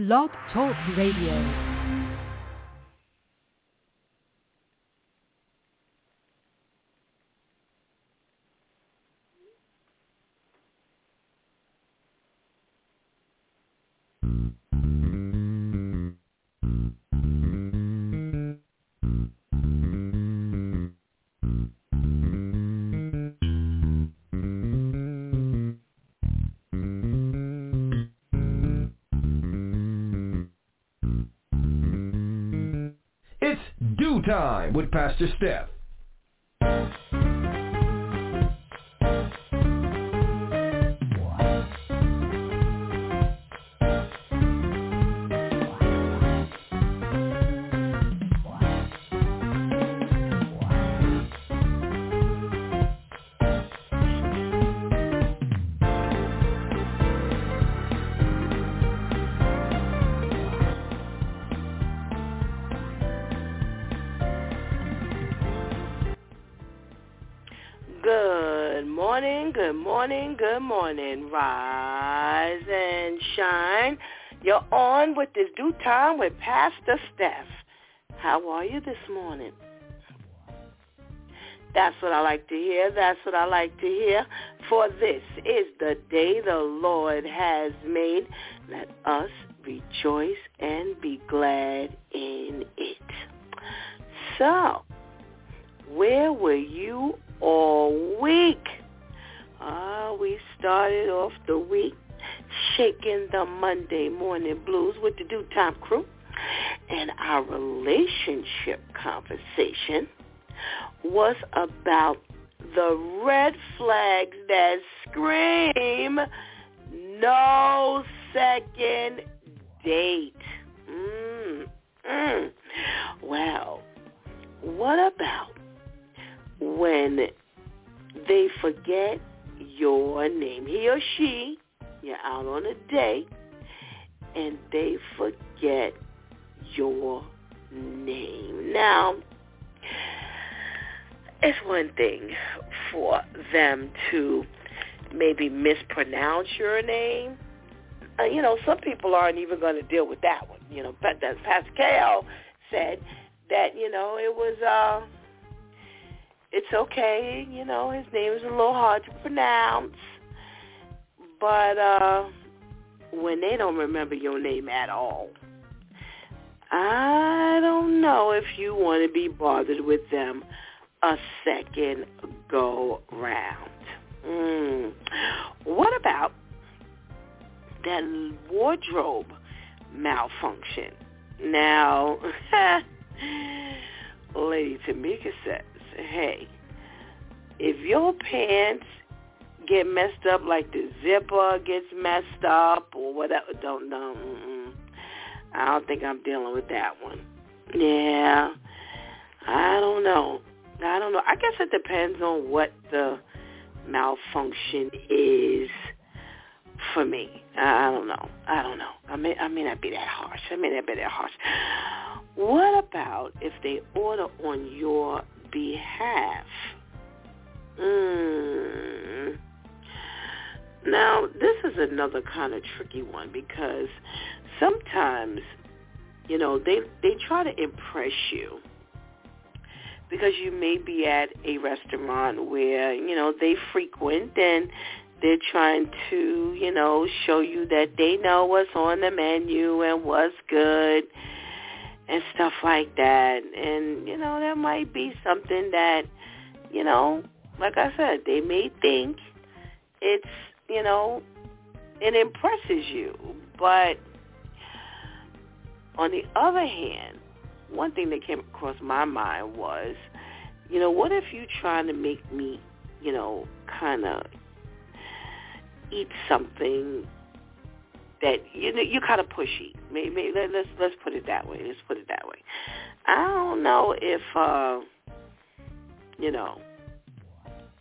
Blog Talk Radio. DEW Time with Pastor Steph. On with this DEW Time with Pastor Steph. How are you this morning? That's what I like to hear. That's what I like to hear. For this is the day the Lord has made. Let us rejoice and be glad in it. So, where were you all week? Uh, we started off the week shaking the Monday morning blues with the DEW Time crew. And our relationship conversation was about the red flags that scream no second date. Mm, mm. Well, what about when they forget your name? He or she, you're out on a date, and they forget your name. Now, it's one thing for them to maybe mispronounce your name. Uh, you know, some people aren't even going to deal with that one. You know, but as Pascal said that, you know, it was, uh, it's okay. You know, his name is a little hard to pronounce. But uh, when they don't remember your name at all, I don't know if you want to be bothered with them a second go round. Mm. What about that wardrobe malfunction? Now, Lady Tamika says, hey, if your pants get messed up like the zipper gets messed up or whatever, don't know. Mm-mm. I don't think I'm dealing with that one. Yeah, I don't know. I don't know. I guess it depends on what the malfunction is for me. I don't know. I don't know. I may I may not be that harsh. I may not be that harsh. What about if they order on your behalf? Mm. Now, this is another kind of tricky one because sometimes, you know, they they try to impress you because you may be at a restaurant where, you know, they frequent and they're trying to, you know, show you that they know what's on the menu and what's good and stuff like that. And, you know, there might be something that, you know, like I said, they may think it's, you know, it impresses you. But on the other hand, one thing that came across my mind was, you know, what if you trying to make me, you know, kind of eat something that you know you're kind of pushy. Maybe let, let's let's put it that way. Let's put it that way. I don't know if uh, you know.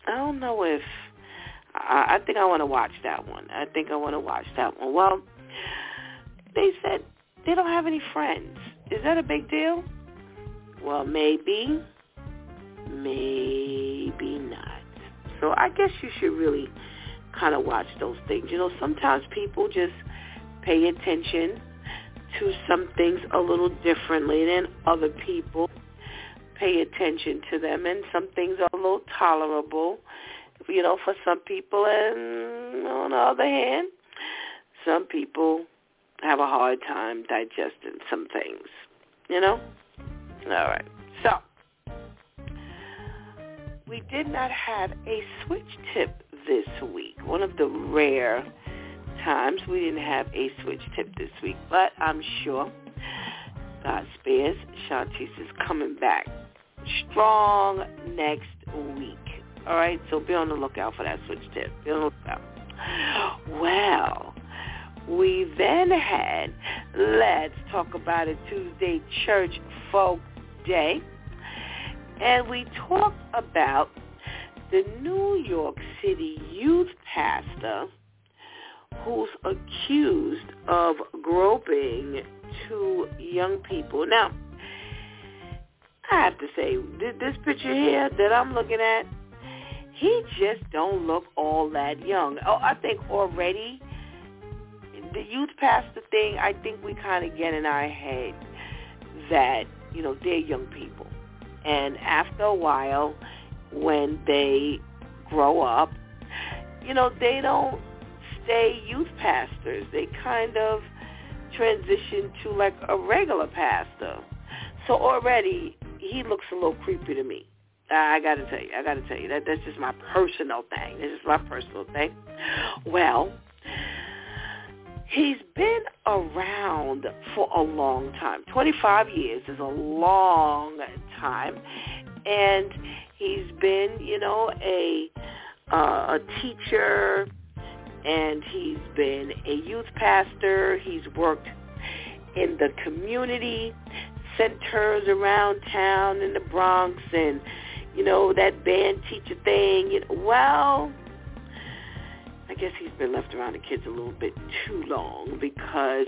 I don't know if I, I think I want to watch that one. I think I want to watch that one. Well, they said they don't have any friends. Is that a big deal? Well, maybe, maybe not. So I guess you should really kind of watch those things. You know, sometimes people just pay attention to some things a little differently than other people. Pay attention to them, and some things are a little tolerable, you know, for some people. And on the other hand, some people have a hard time digesting some things, you know. All right, so we did not have a switch tip this week. One of the rare times we didn't have a switch tip this week, but I'm sure God spares. Shantice is coming back strong next week. All right, so be on the lookout for that switch tip. Be on the lookout. Well, we then had Let's Talk About It Tuesday Church Folk Day. And we talked about the New York City youth pastor who's accused of groping two young people. Now, I have to say, this picture here that I'm looking at, he just don't look all that young. Oh, I think already the youth pastor thing, I think we kind of get in our head that, you know, they're young people. And after a while, when they grow up, you know, they don't stay youth pastors. They kind of transition to like a regular pastor. So already he looks a little creepy to me. I got to tell you, I got to tell you that that's just my personal thing. This is my personal thing. Well, he's been around for a long time. 25 years is a long time. And he's been, you know, a uh, a teacher and he's been a youth pastor. He's worked in the community centers around town in the Bronx and you know that band teacher thing. You know, well, I guess he's been left around the kids a little bit too long because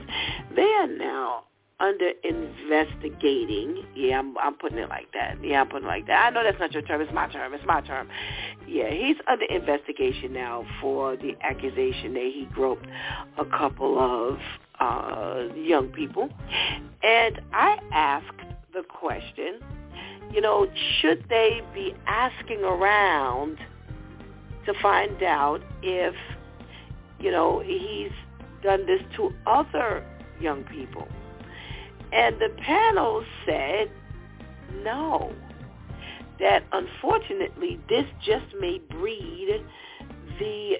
they are now under investigating. Yeah, I'm, I'm putting it like that. Yeah, I'm putting it like that. I know that's not your term. It's my term. It's my term. Yeah, he's under investigation now for the accusation that he groped a couple of uh, young people. And I asked the question, you know, should they be asking around to find out if, you know, he's done this to other young people? And the panel said no, that unfortunately this just may breed the,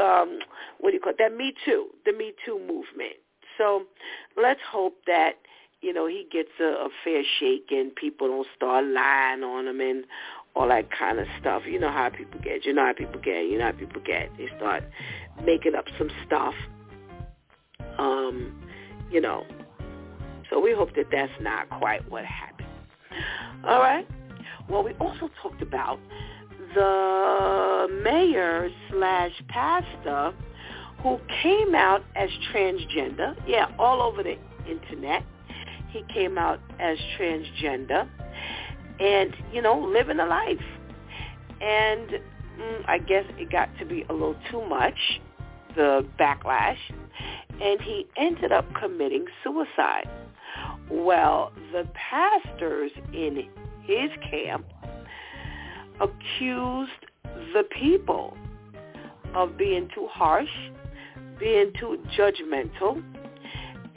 um, what do you call it, that Me Too, the Me Too movement. So let's hope that, you know, he gets a, a fair shake and people don't start lying on him and all that kind of stuff. You know how people get. You know how people get. You know how people get. They start making up some stuff. Um, you know, so we hope that that's not quite what happened. All right. Well, we also talked about the mayor slash pastor who came out as transgender. Yeah, all over the internet. He came out as transgender and, you know, living a life. And mm, I guess it got to be a little too much, the backlash, and he ended up committing suicide. Well, the pastors in his camp accused the people of being too harsh, being too judgmental,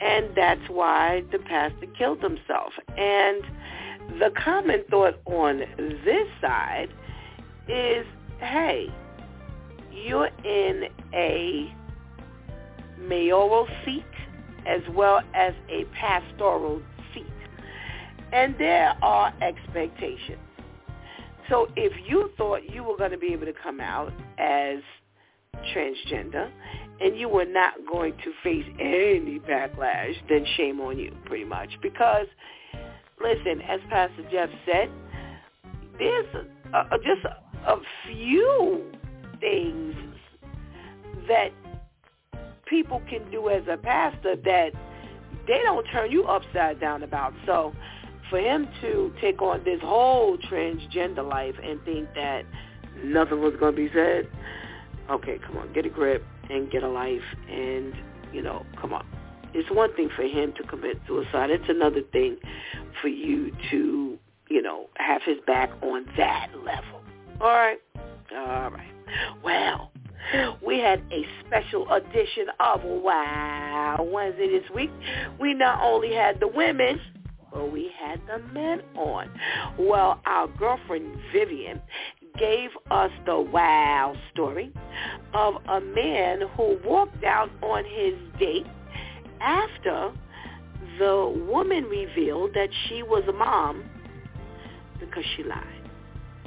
and that's why the pastor killed himself. And the common thought on this side is, hey, you're in a mayoral seat as well as a pastoral seat. And there are expectations. So if you thought you were going to be able to come out as transgender and you were not going to face any backlash, then shame on you pretty much. Because, listen, as Pastor Jeff said, there's a, a, just a, a few things that people can do as a pastor that they don't turn you upside down about. So for him to take on this whole transgender life and think that nothing was going to be said, okay, come on, get a grip and get a life and, you know, come on. it's one thing for him to commit suicide. It's another thing for you to, you know, have his back on that level. All right. All right. Well, we had a special edition of Wow Wednesday this week. We not only had the women, but we had the men on. Well, our girlfriend Vivian gave us the wow story of a man who walked out on his date after the woman revealed that she was a mom because she lied.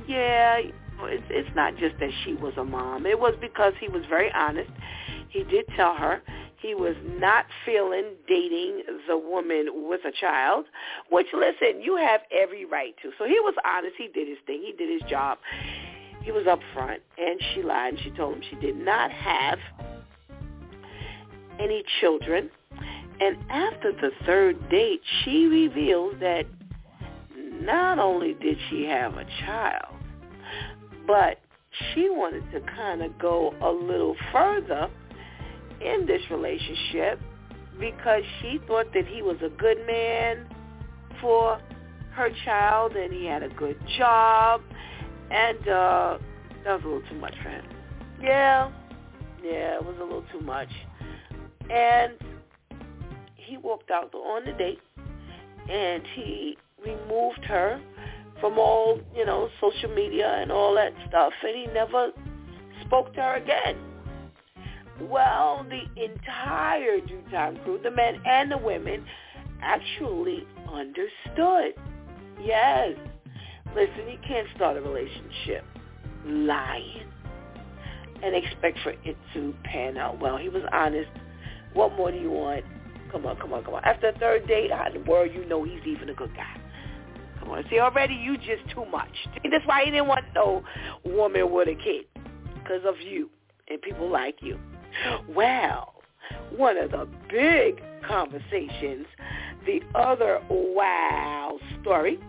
Yeah, it's, it's not just that she was a mom. It was because he was very honest. He did tell her he was not feeling dating the woman with a child, which, listen, you have every right to. So he was honest. He did his thing. He did his job. He was upfront, and she lied. And she told him she did not have any children. And after the third date, she revealed that not only did she have a child, but she wanted to kind of go a little further in this relationship because she thought that he was a good man for her child and he had a good job and uh that was a little too much for him. Yeah. Yeah, it was a little too much. And he walked out on the date and he removed her from all, you know, social media and all that stuff and he never spoke to her again. Well, the entire DEW Time crew, the men and the women, actually understood. Yes. Listen, you can't start a relationship lying and expect for it to pan out well. He was honest. What more do you want? Come on, come on, come on. After a third date, how in the world you know he's even a good guy? Come on. See, already you just too much. That's why he didn't want no woman with a kid. Because of you and people like you. Well, one of the big conversations, the other wow story,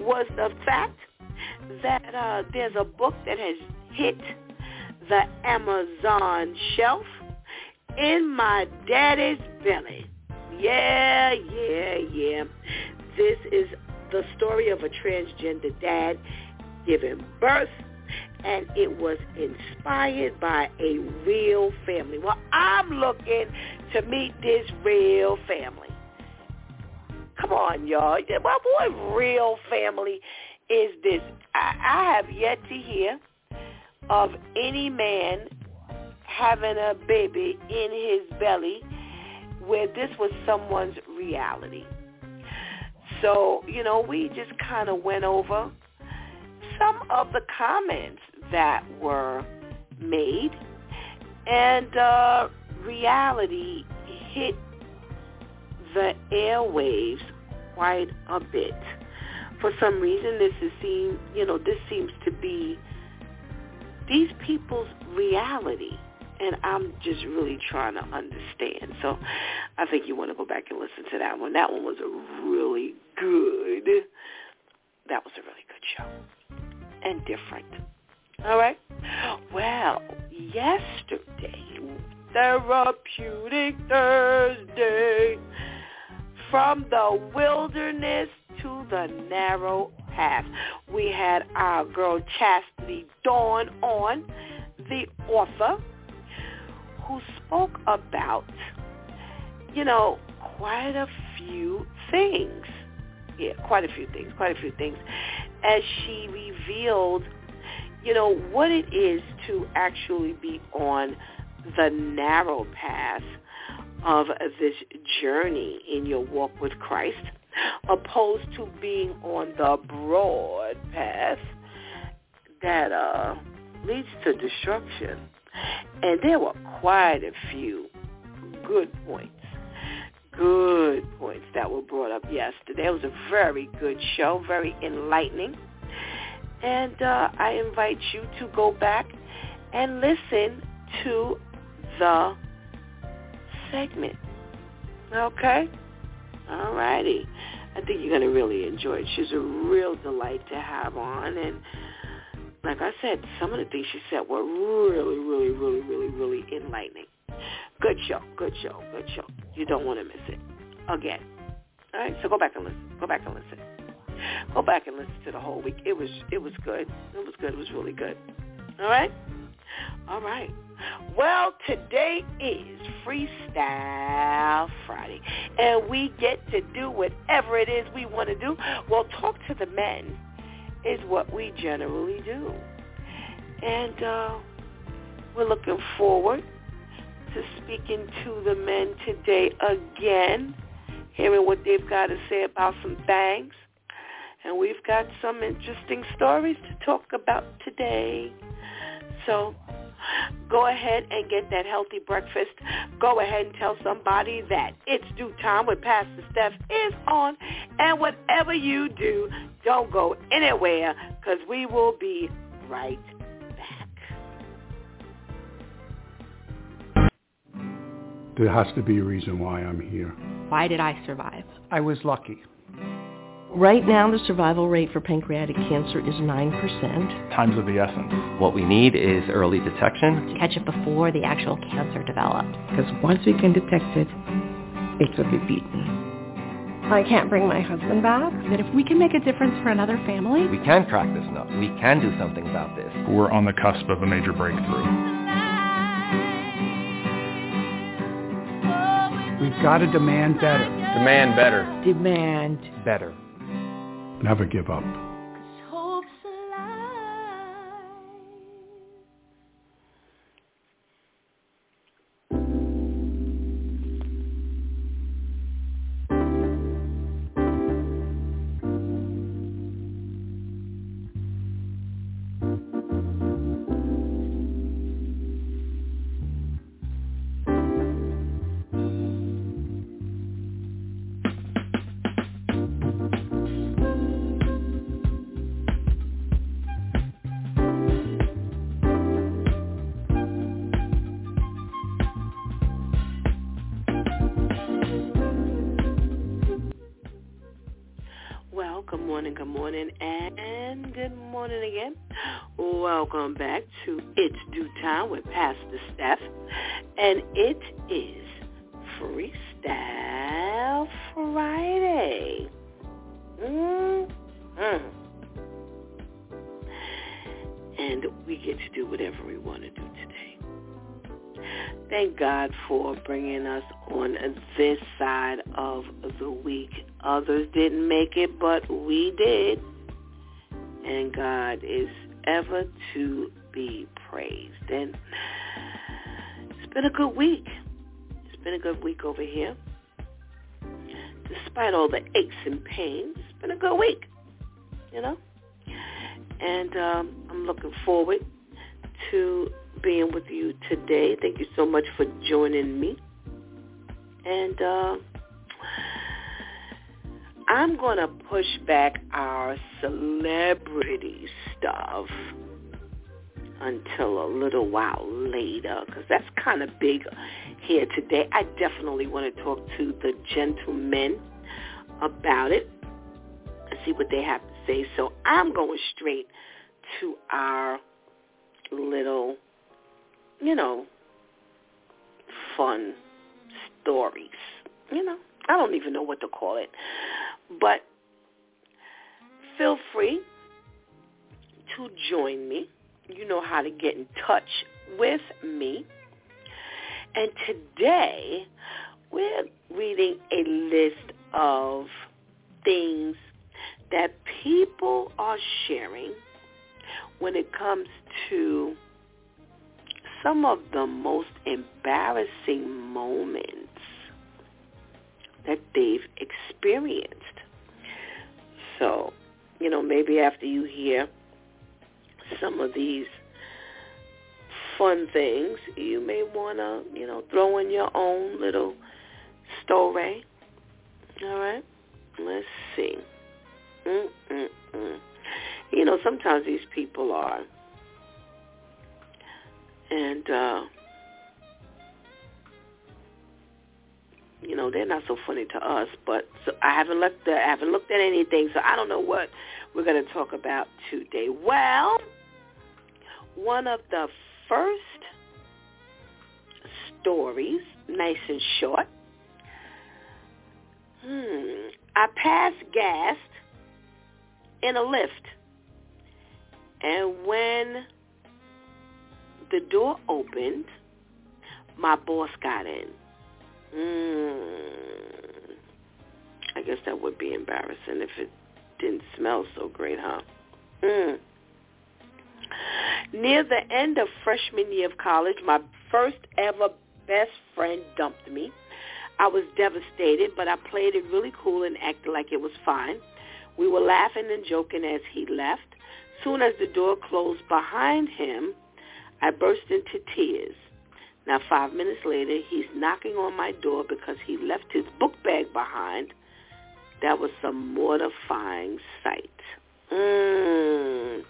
was the fact that uh, there's a book that has hit the Amazon shelf in my daddy's belly. Yeah, yeah, yeah. This is the story of a transgender dad giving birth and it was inspired by a real family. Well, I'm looking to meet this real family. Come on, y'all. Well, what real family is this? I, I have yet to hear of any man having a baby in his belly where this was someone's reality. So, you know, we just kind of went over some of the comments that were made and uh, reality hit the airwaves quite a bit. For some reason, this is seen, you know, this seems to be these people's reality. And I'm just really trying to understand. So I think you want to go back and listen to that one. That one was a really good, that was a really show. And different. All right? Well, yesterday, Therapeutic Thursday, from the wilderness to the narrow path. We had our girl Chastity Dawn on, the author, who spoke about, you know, quite a few things. Yeah, quite a few things, quite a few things. As she revealed, you know, what it is to actually be on the narrow path of this journey in your walk with Christ opposed to being on the broad path that uh, leads to destruction. And there were quite a few good points, good points that were brought up yesterday. It was a very good show, very enlightening. And uh, I invite you to go back and listen to the segment. Okay? All righty. I think you're going to really enjoy it. She's a real delight to have on. And like I said, some of the things she said were really, really, really, really, really enlightening. Good show, good show, good show. You don't want to miss it. Again. All right, so go back and listen. Go back and listen. Go back and listen to the whole week. It was it was good. It was good. It was really good. All right? All right. Well, today is Freestyle Friday, and we get to do whatever it is we want to do. Well, talk to the men is what we generally do. And uh, we're looking forward to speaking to the men today again, hearing what they've got to say about some things. And we've got some interesting stories to talk about today. So go ahead and get that healthy breakfast. Go ahead and tell somebody that it's DEW Time with Pastor Steph is on. And whatever you do, don't go anywhere because we will be right There has to be a reason why I'm here. Why did I survive? I was lucky. Right now, the survival rate for pancreatic cancer is 9%. Time's of the essence. What we need is early detection. To catch it before the actual cancer develops. Because once we can detect it, it will be beaten. I can't bring my husband back. That if we can make a difference for another family, we can crack this nut. We can do something about this. We're on the cusp of a major breakthrough. We've got to demand better. Demand better. Demand better. Never give up. Welcome back to It's DEW Time with Pastor Steph. And it is Freestyle Friday. Mm-hmm. And we get to do whatever we want to do today. Thank God for bringing us on this side of the week. Others didn't make it, but we did. And God is ever to be praised. And it's been a good week. It's been a good week over here. Despite all the aches and pains, it's been a good week, you know? And um, I'm looking forward to being with you today. Thank you so much for joining me. And uh, I'm going to push back our celebrity stuff until a little while later because that's kind of big here today. I definitely want to talk to the gentlemen about it and see what they have to say. So I'm going straight to our little, you know, fun stories. You know, I don't even know what to call it. But feel free to join me. You know how to get in touch with me. And today we're reading a list of things that people are sharing when it comes to some of the most embarrassing moments that they've experienced. So, you know, maybe after you hear some of these fun things, you may want to, you know, throw in your own little story. All right? Let's see. Mm-mm-mm. You know, sometimes these people are. And, uh, you know they're not so funny to us but so i haven't looked at, i haven't looked at anything so i don't know what we're going to talk about today well one of the first stories, nice and short. Hmm. I passed gas in a lift. And when the door opened, my boss got in. Mm. I guess that would be embarrassing if it didn't smell so great, huh? Mm. Near the end of freshman year of college, my first ever best friend dumped me. I was devastated, but I played it really cool and acted like it was fine. We were laughing and joking as he left. Soon as the door closed behind him, I burst into tears. Now, five minutes later, he's knocking on my door because he left his book bag behind. That was some mortifying sight. Mm.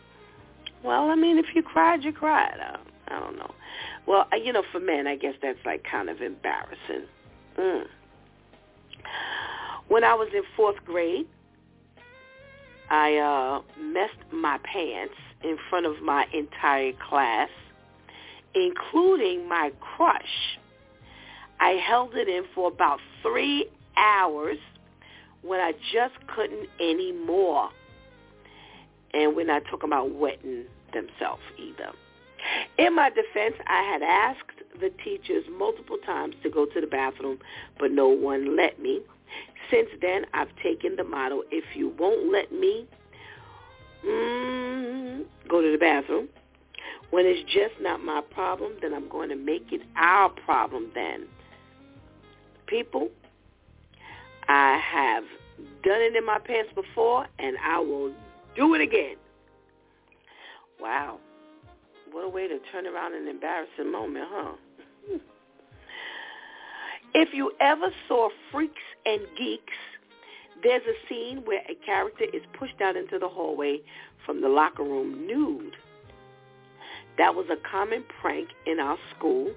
Well, I mean, if you cried, you cried. I, I don't know. Well, you know, for men, I guess that's like kind of embarrassing. Mm. When I was in fourth grade, I uh, messed my pants in front of my entire class, including my crush. I held it in for about three hours when I just couldn't anymore. And we're not talking about wetting themselves either. In my defense, I had asked the teachers multiple times to go to the bathroom, but no one let me. Since then, I've taken the motto, if you won't let me mm, go to the bathroom, when it's just not my problem, then I'm going to make it our problem then. People, I have done it in my past before, and I will do it again. Wow. What a way to turn around an embarrassing moment, huh? If you ever saw Freaks and Geeks, there's a scene where a character is pushed out into the hallway from the locker room nude. That was a common prank in our school,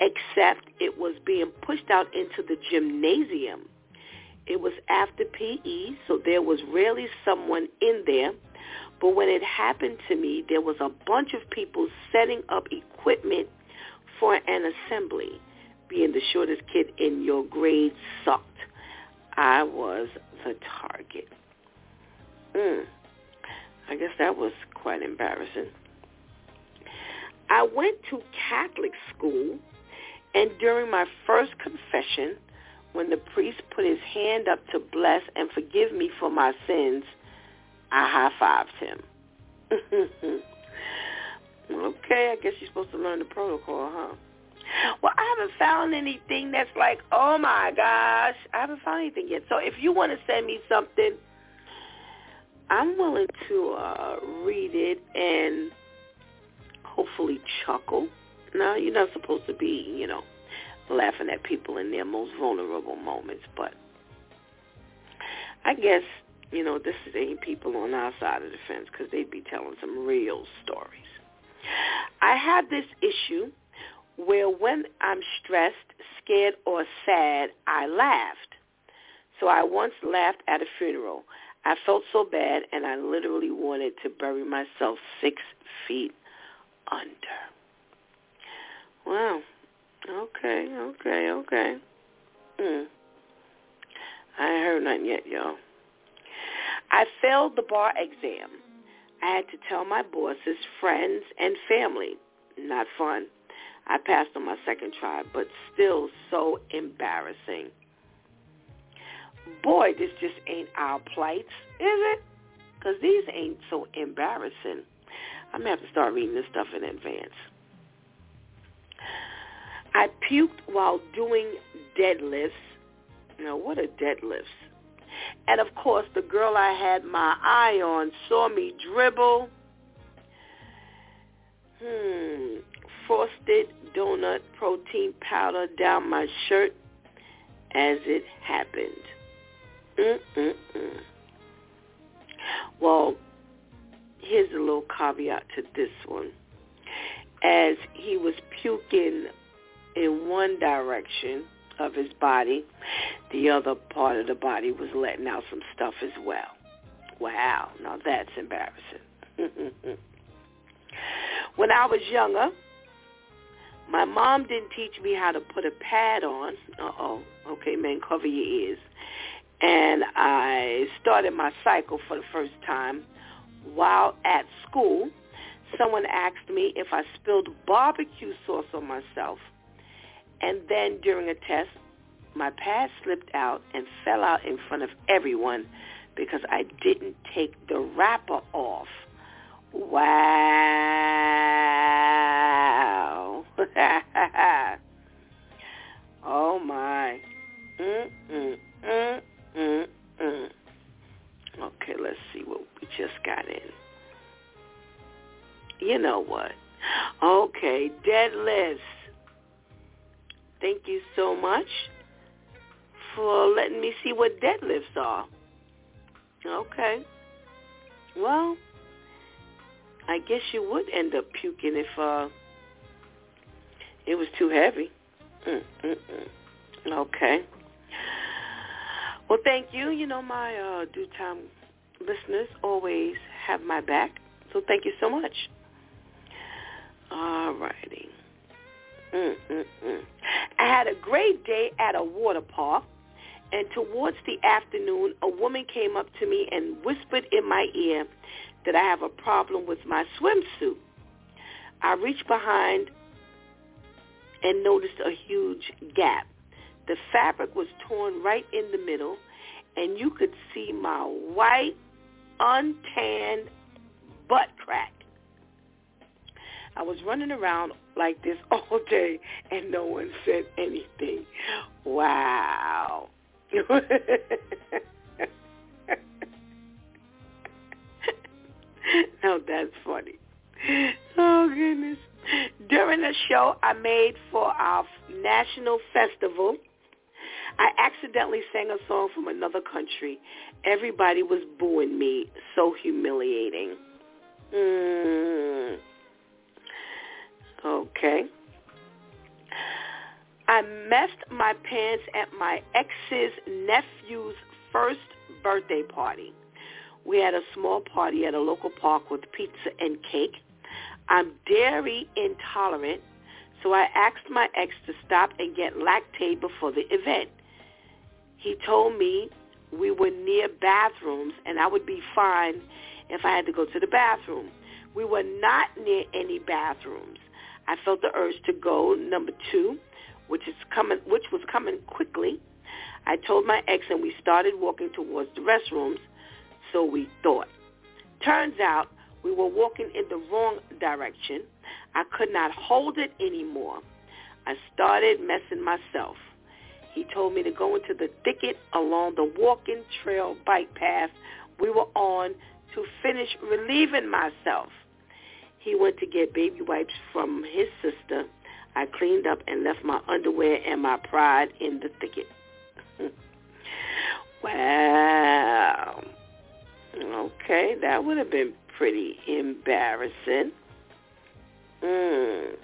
except it was being pushed out into the gymnasium. It was after PE, so there was rarely someone in there. But when it happened to me, there was a bunch of people setting up equipment for an assembly. Being the shortest kid in your grade sucked. I was the target. Mm. I guess that was quite embarrassing. I went to Catholic school, and during my first confession, when the priest put his hand up to bless and forgive me for my sins, I high-fived him. okay, I guess you're supposed to learn the protocol, huh? Well, I haven't found anything that's like, oh my gosh, I haven't found anything yet. So if you want to send me something, I'm willing to uh, read it and hopefully chuckle. No, you're not supposed to be, you know, laughing at people in their most vulnerable moments, but I guess, you know, this is ain't people on our side of the fence because they'd be telling some real stories. I had this issue where when I'm stressed, scared, or sad, I laughed. So I once laughed at a funeral. I felt so bad, and I literally wanted to bury myself six feet under. Wow. Okay, okay, okay. Hmm. I ain't heard nothing yet, y'all. I failed the bar exam. I had to tell my bosses, friends, and family. Not fun. I passed on my second try, but still so embarrassing. Boy, this just ain't our plights, is it? Because these ain't so embarrassing. I'm going to have to start reading this stuff in advance. I puked while doing deadlifts. Now, what are deadlifts? And of course, the girl I had my eye on saw me dribble. Hmm frosted donut protein powder down my shirt as it happened. Mm-mm-mm. Well, here's a little caveat to this one. As he was puking in one direction of his body, the other part of the body was letting out some stuff as well. Wow, now that's embarrassing. when I was younger, My mom didn't teach me how to put a pad on. Uh-oh. Okay, man, cover your ears. And I started my cycle for the first time while at school. Someone asked me if I spilled barbecue sauce on myself. And then during a test, my pad slipped out and fell out in front of everyone because I didn't take the wrapper off. Wow. oh my. Mm-mm, mm-mm, mm. Okay, let's see what just got in. You know what? Okay, dead deadlifts. Thank you so much for letting me see what deadlifts are. Okay. Well, I guess you would end up puking if uh it was too heavy. Mm-mm-mm. Okay. Well, thank you. You know, my uh, DEW Time listeners always have my back. So thank you so much. All righty. Mm-mm-mm. I had a great day at a water park, and towards the afternoon, a woman came up to me and whispered in my ear that I have a problem with my swimsuit. I reached behind and noticed a huge gap. The fabric was torn right in the middle, and you could see my white, untanned butt crack. I was running around like this all day, and no one said anything. Wow. now that's funny. Oh, goodness. During a show I made for our national festival, I accidentally sang a song from another country. Everybody was booing me. So humiliating. Mm. Okay. I messed my pants at my ex's nephew's first birthday party. We had a small party at a local park with pizza and cake. I'm dairy intolerant, so I asked my ex to stop and get Lactaid before the event. He told me we were near bathrooms and I would be fine if I had to go to the bathroom. We were not near any bathrooms. I felt the urge to go. Number two, which is coming, which was coming quickly. I told my ex, and we started walking towards the restrooms. So we thought. Turns out we were walking in the wrong direction. I could not hold it anymore. I started messing myself. He told me to go into the thicket along the walking trail bike path we were on to finish relieving myself. He went to get baby wipes from his sister. I cleaned up and left my underwear and my pride in the thicket. wow. Okay, that would have been pretty embarrassing. Mm.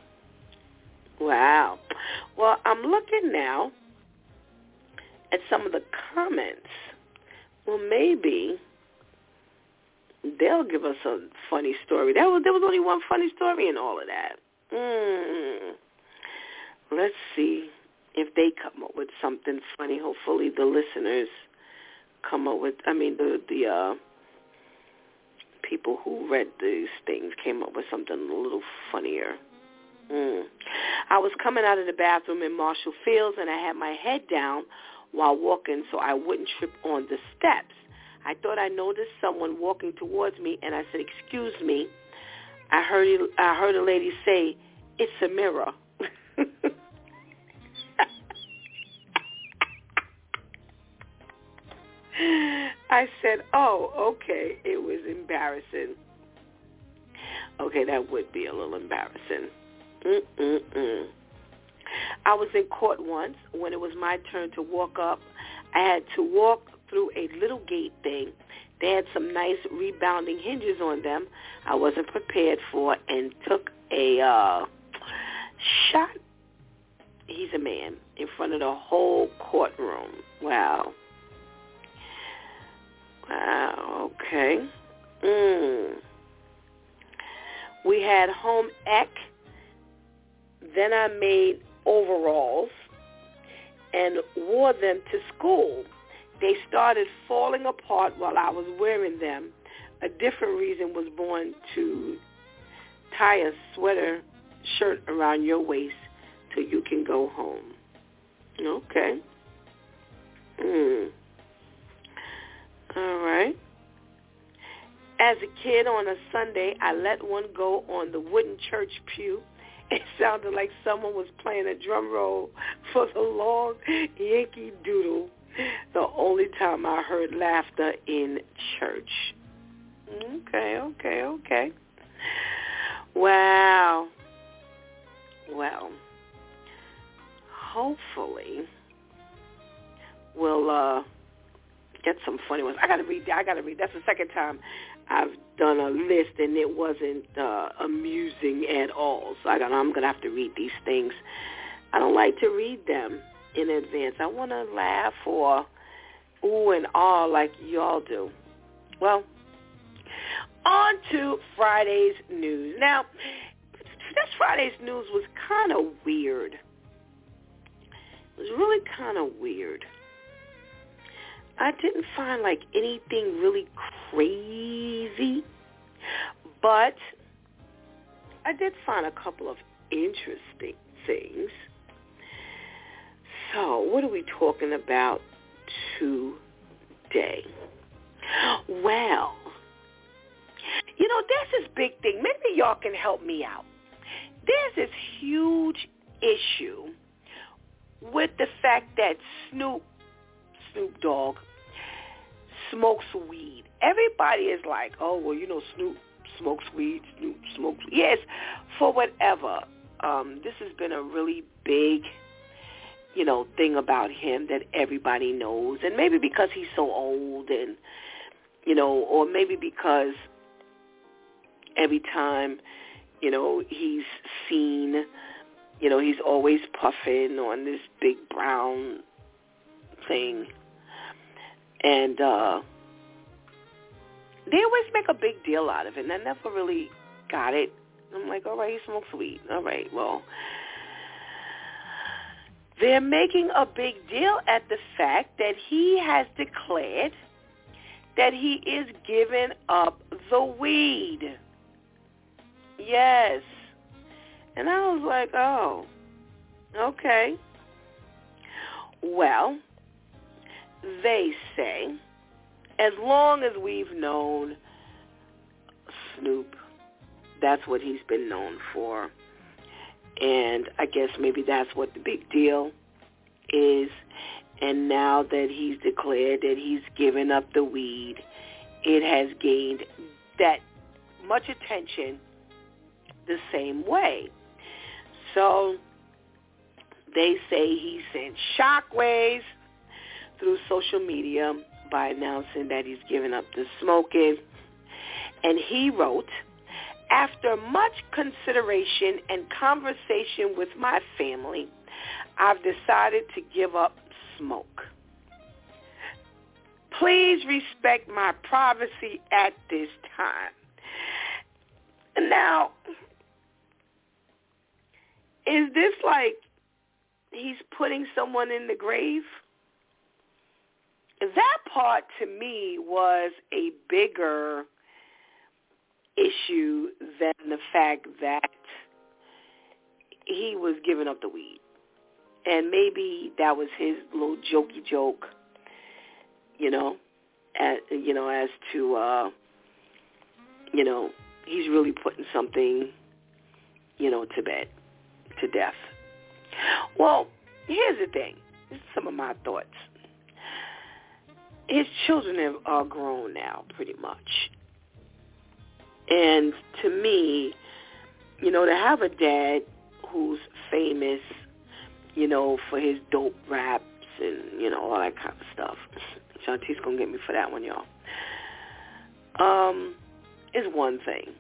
Wow. Well, I'm looking now at some of the comments. Well, maybe they'll give us a funny story. That was there was only one funny story in all of that. Mm. Let's see if they come up with something funny. Hopefully, the listeners come up with. I mean, the the uh, people who read these things came up with something a little funnier. Mm. I was coming out of the bathroom in Marshall Fields, and I had my head down while walking so I wouldn't trip on the steps. I thought I noticed someone walking towards me, and I said, "Excuse me." I heard I heard a lady say, "It's a mirror." I said, "Oh, okay." It was embarrassing. Okay, that would be a little embarrassing. Mm-mm-mm. I was in court once when it was my turn to walk up. I had to walk through a little gate thing. They had some nice rebounding hinges on them. I wasn't prepared for and took a uh, shot. He's a man in front of the whole courtroom. Wow. Wow. Okay. Mm. We had home ec Then I made overalls and wore them to school. They started falling apart while I was wearing them. A different reason was born to tie a sweater shirt around your waist till you can go home. Okay. Hmm. All right. As a kid on a Sunday, I let one go on the wooden church pew. It sounded like someone was playing a drum roll for the long Yankee Doodle. The only time I heard laughter in church. Okay, okay, okay. Wow. Well, hopefully we'll uh get some funny ones. I gotta read. I gotta read. That's the second time I've done a list and it wasn't uh, amusing at all. So I got. I'm gonna have to read these things. I don't like to read them in advance. I want to laugh or ooh and ah like y'all do. Well, on to Friday's news. Now, this Friday's news was kind of weird. It was really kind of weird. I didn't find like anything really crazy, but I did find a couple of interesting things. So, what are we talking about today? Well, you know, there's this big thing. Maybe y'all can help me out. There's this huge issue with the fact that Snoop Snoop Dogg smokes weed. Everybody is like, oh, well, you know, Snoop smokes weed, Snoop smokes. Yes, for whatever. Um, this has been a really big, you know, thing about him that everybody knows. And maybe because he's so old and, you know, or maybe because every time, you know, he's seen, you know, he's always puffing on this big brown thing and uh they always make a big deal out of it, and I never really got it. I'm like, all right, he smokes weed. All right, well, they're making a big deal at the fact that he has declared that he is giving up the weed. Yes. And I was like, oh, okay. Well, they say, as long as we've known Snoop, that's what he's been known for. And I guess maybe that's what the big deal is. And now that he's declared that he's given up the weed, it has gained that much attention the same way. So they say he sent shockwaves through social media by announcing that he's given up the smoking. And he wrote, after much consideration and conversation with my family, I've decided to give up smoke. Please respect my privacy at this time. Now, is this like he's putting someone in the grave? That part to me was a bigger issue than the fact that he was giving up the weed. And maybe that was his little jokey joke, you know, as, you know, as to, uh, you know, he's really putting something, you know, to bed, to death. Well, here's the thing. This is some of my thoughts his children have are grown now, pretty much. And to me, you know, to have a dad who's famous, you know, for his dope raps and, you know, all that kind of stuff. Shanti's going to get me for that one, y'all. Um, is one thing.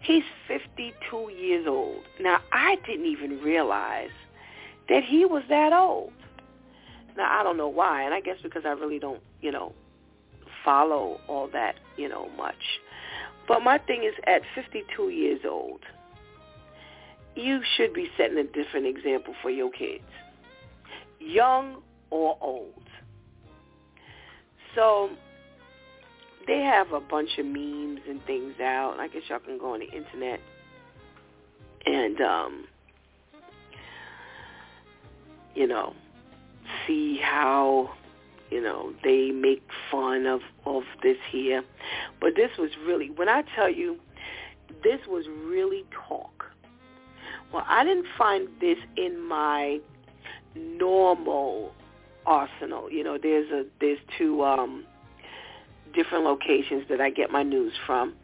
He's 52 years old. Now, I didn't even realize that he was that old. Now I don't know why, and I guess because I really don't, you know, follow all that, you know, much. But my thing is, at 52 years old, you should be setting a different example for your kids, young or old. So they have a bunch of memes and things out. I guess y'all can go on the internet and um you know see how you know they make fun of of this here. But this was really when i tell you this was really talk. Well i didn't find this in my normal arsenal. You know there's a there's two um different locations that i get my news from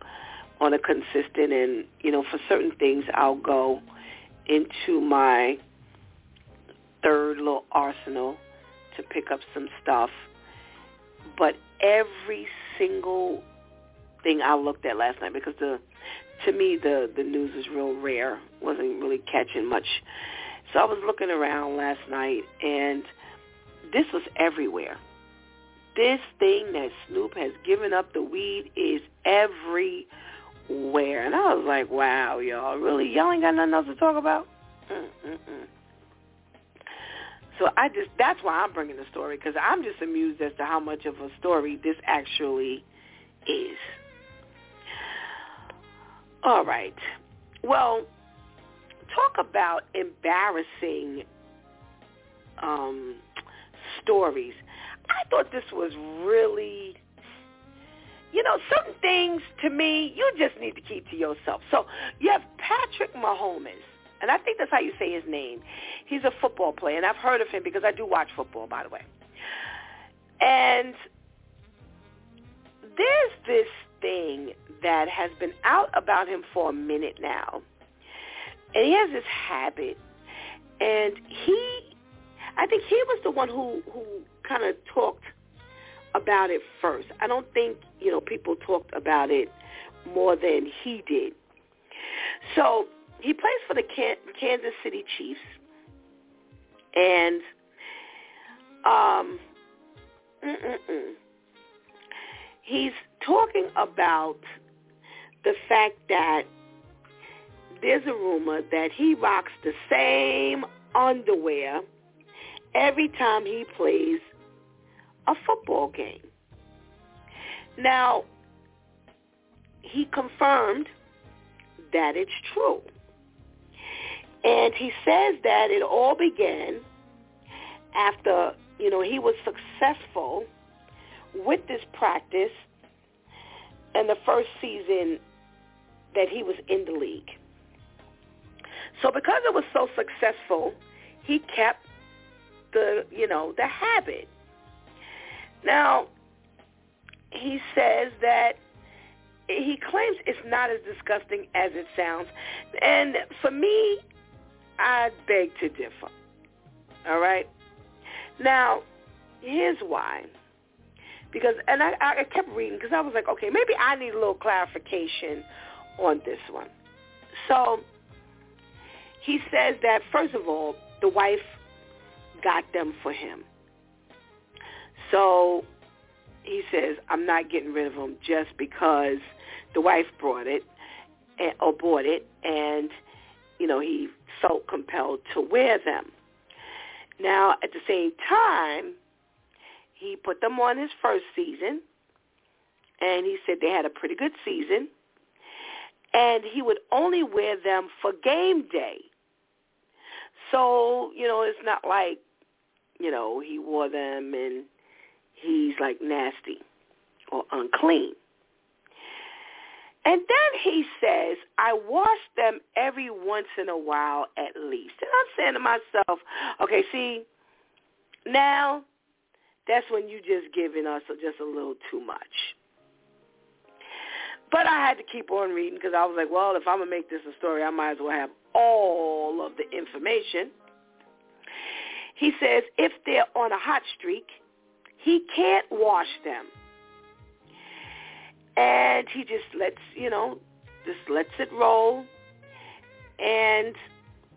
on a consistent and you know for certain things I'll go into my third little arsenal to pick up some stuff but every single thing I looked at last night because the to me the the news is real rare wasn't really catching much so I was looking around last night and this was everywhere this thing that Snoop has given up the weed is everywhere. And I was like, wow, y'all, really? Y'all ain't got nothing else to talk about? Mm-mm-mm. So I just, that's why I'm bringing the story, because I'm just amused as to how much of a story this actually is. All right. Well, talk about embarrassing um, stories. I thought this was really you know, certain things to me you just need to keep to yourself. So you have Patrick Mahomes, and I think that's how you say his name. He's a football player, and I've heard of him because I do watch football, by the way. And there's this thing that has been out about him for a minute now, and he has this habit, and he, I think he was the one who who kind of talked about it first. I don't think, you know, people talked about it more than he did. So he plays for the Kansas City Chiefs. And um, he's talking about the fact that there's a rumor that he rocks the same underwear every time he plays a football game. Now, he confirmed that it's true. And he says that it all began after, you know, he was successful with this practice and the first season that he was in the league. So because it was so successful, he kept the, you know, the habit. Now, he says that he claims it's not as disgusting as it sounds. And for me, I beg to differ. All right? Now, here's why. Because, and I, I kept reading because I was like, okay, maybe I need a little clarification on this one. So he says that, first of all, the wife got them for him. So he says, I'm not getting rid of them just because the wife brought it eh, or bought it and, you know, he felt compelled to wear them. Now, at the same time, he put them on his first season and he said they had a pretty good season and he would only wear them for game day. So, you know, it's not like, you know, he wore them and he's like nasty or unclean. And then he says, I wash them every once in a while at least. And I'm saying to myself, okay, see, now that's when you just giving us just a little too much. But I had to keep on reading because I was like, well, if I'm going to make this a story, I might as well have all of the information. He says, if they're on a hot streak, he can't wash them. And he just lets, you know, just lets it roll. And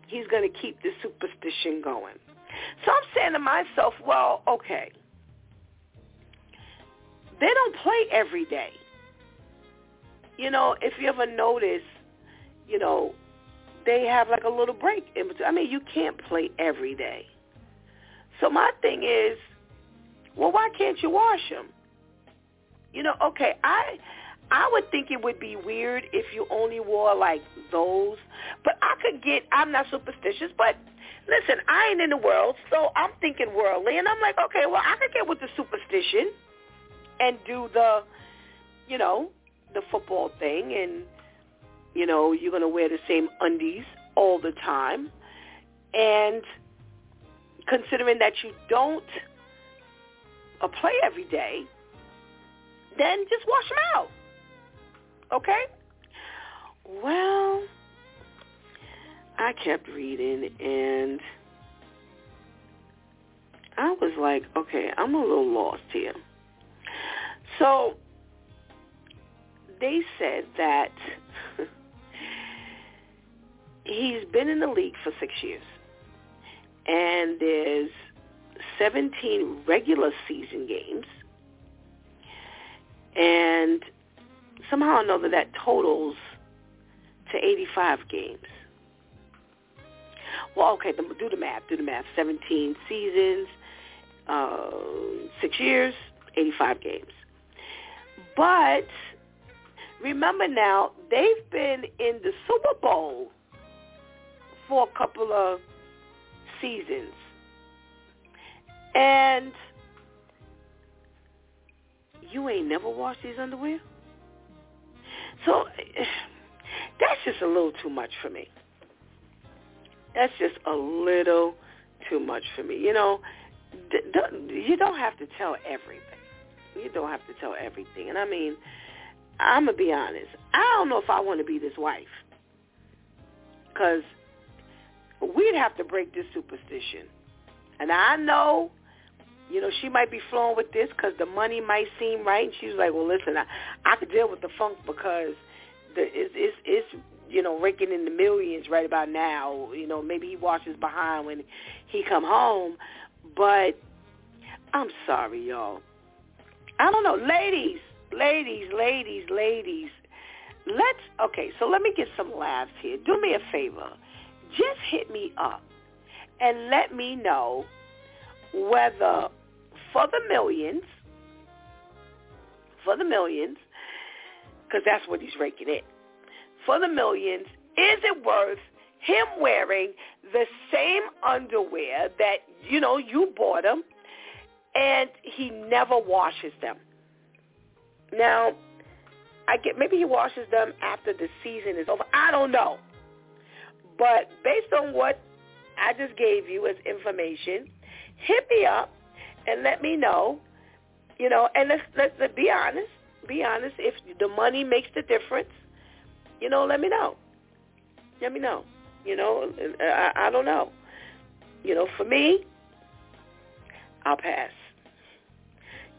he's going to keep the superstition going. So I'm saying to myself, well, okay. They don't play every day. You know, if you ever notice, you know, they have like a little break in between. I mean, you can't play every day. So my thing is, well, why can't you wash them? You know, okay, I I would think it would be weird if you only wore like those, but I could get. I'm not superstitious, but listen, I ain't in the world, so I'm thinking worldly, and I'm like, okay, well, I could get with the superstition and do the, you know, the football thing, and you know, you're gonna wear the same undies all the time, and considering that you don't uh, play every day, then just wash them out. Okay? Well, I kept reading and I was like, okay, I'm a little lost here. So they said that he's been in the league for six years. And there's 17 regular season games. And somehow or another that totals to 85 games. Well, okay, do the math. Do the math. 17 seasons, uh, six years, 85 games. But remember now, they've been in the Super Bowl for a couple of seasons. And you ain't never washed these underwear? So that's just a little too much for me. That's just a little too much for me. You know, you don't have to tell everything. You don't have to tell everything. And I mean, I'm going to be honest. I don't know if I want to be this wife. Because we'd have to break this superstition. And I know you know, she might be flowing with this because the money might seem right. And she's like, well, listen, I, I could deal with the funk because the it's, it's, it's you know raking in the millions right about now. You know, maybe he washes behind when he come home, but I'm sorry, y'all. I don't know, ladies, ladies, ladies, ladies. Let's okay. So let me get some laughs here. Do me a favor, just hit me up and let me know whether for the millions, for the millions, because that's what he's raking in. For the millions, is it worth him wearing the same underwear that, you know, you bought him and he never washes them? Now, I get maybe he washes them after the season is over. I don't know. But based on what I just gave you as information, hit me up and let me know, you know, and let's, let's, let's be honest. Be honest. If the money makes the difference, you know, let me know. Let me know. You know, I, I don't know. You know, for me, I'll pass.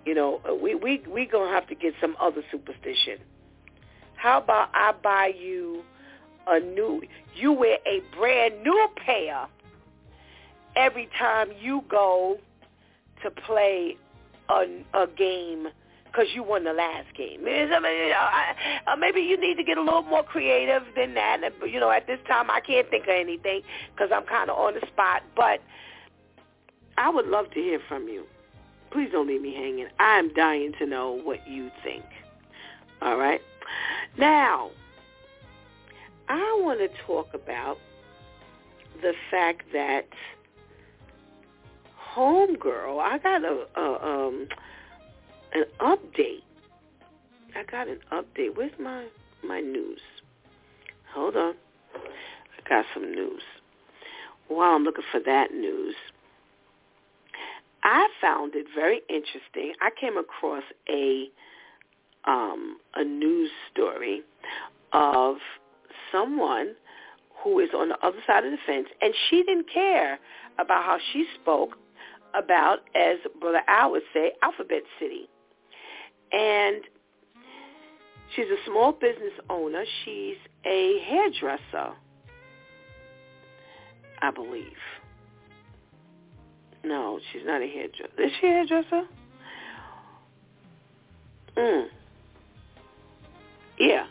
You know, we we we gonna have to get some other superstition. How about I buy you a new? You wear a brand new pair every time you go to play a, a game because you won the last game. Uh, maybe you need to get a little more creative than that. You know, at this time, I can't think of anything because I'm kind of on the spot. But I would love to hear from you. Please don't leave me hanging. I'm dying to know what you think. All right? Now, I want to talk about the fact that homegirl, I got a, a um an update. I got an update. Where's my my news? Hold on. I got some news. While I'm looking for that news, I found it very interesting. I came across a um, a news story of someone who is on the other side of the fence, and she didn't care about how she spoke about, as Brother Al would say, Alphabet City. And she's a small business owner. She's a hairdresser, I believe. No, she's not a hairdresser. Is she a hairdresser? Mm. Yeah,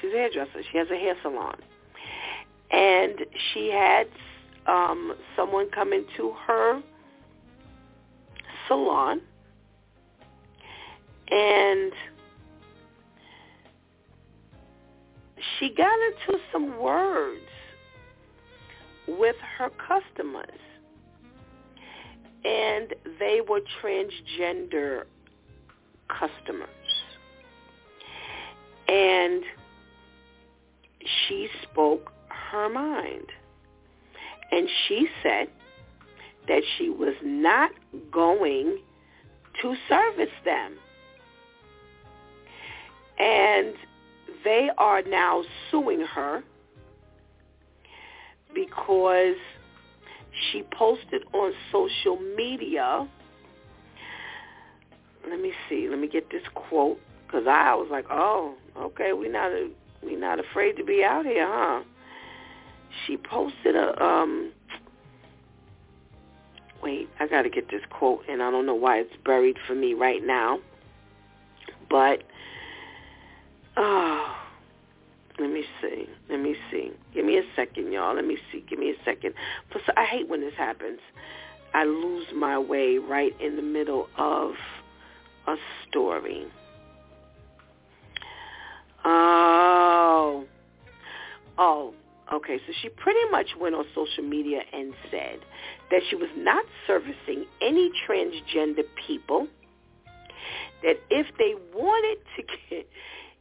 she's a hairdresser. She has a hair salon. and she had um, someone come into her salon, and she got into some words with her customers, and they were transgender customers. And she spoke her mind. And she said that she was not going to service them. And they are now suing her because she posted on social media. Let me see. Let me get this quote because I was like, "Oh, okay, we not we not afraid to be out here, huh?" She posted a um. Wait, I got to get this quote, and I don't know why it's buried for me right now. But, oh, let me see. Let me see. Give me a second, y'all. Let me see. Give me a second. Plus, I hate when this happens. I lose my way right in the middle of a story. Oh. Oh, okay. So she pretty much went on social media and said that she was not servicing any transgender people. That if they wanted to get,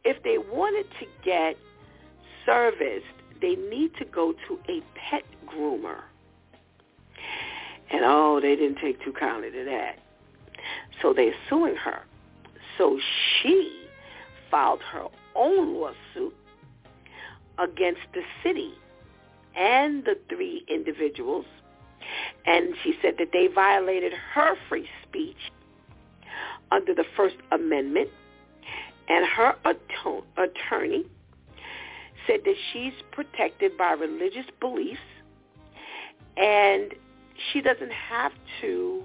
if they wanted to get serviced, they need to go to a pet groomer. And oh, they didn't take too kindly to that. So they're suing her. So she filed her own lawsuit against the city and the three individuals. And she said that they violated her free speech under the First Amendment. And her attorney said that she's protected by religious beliefs and she doesn't have to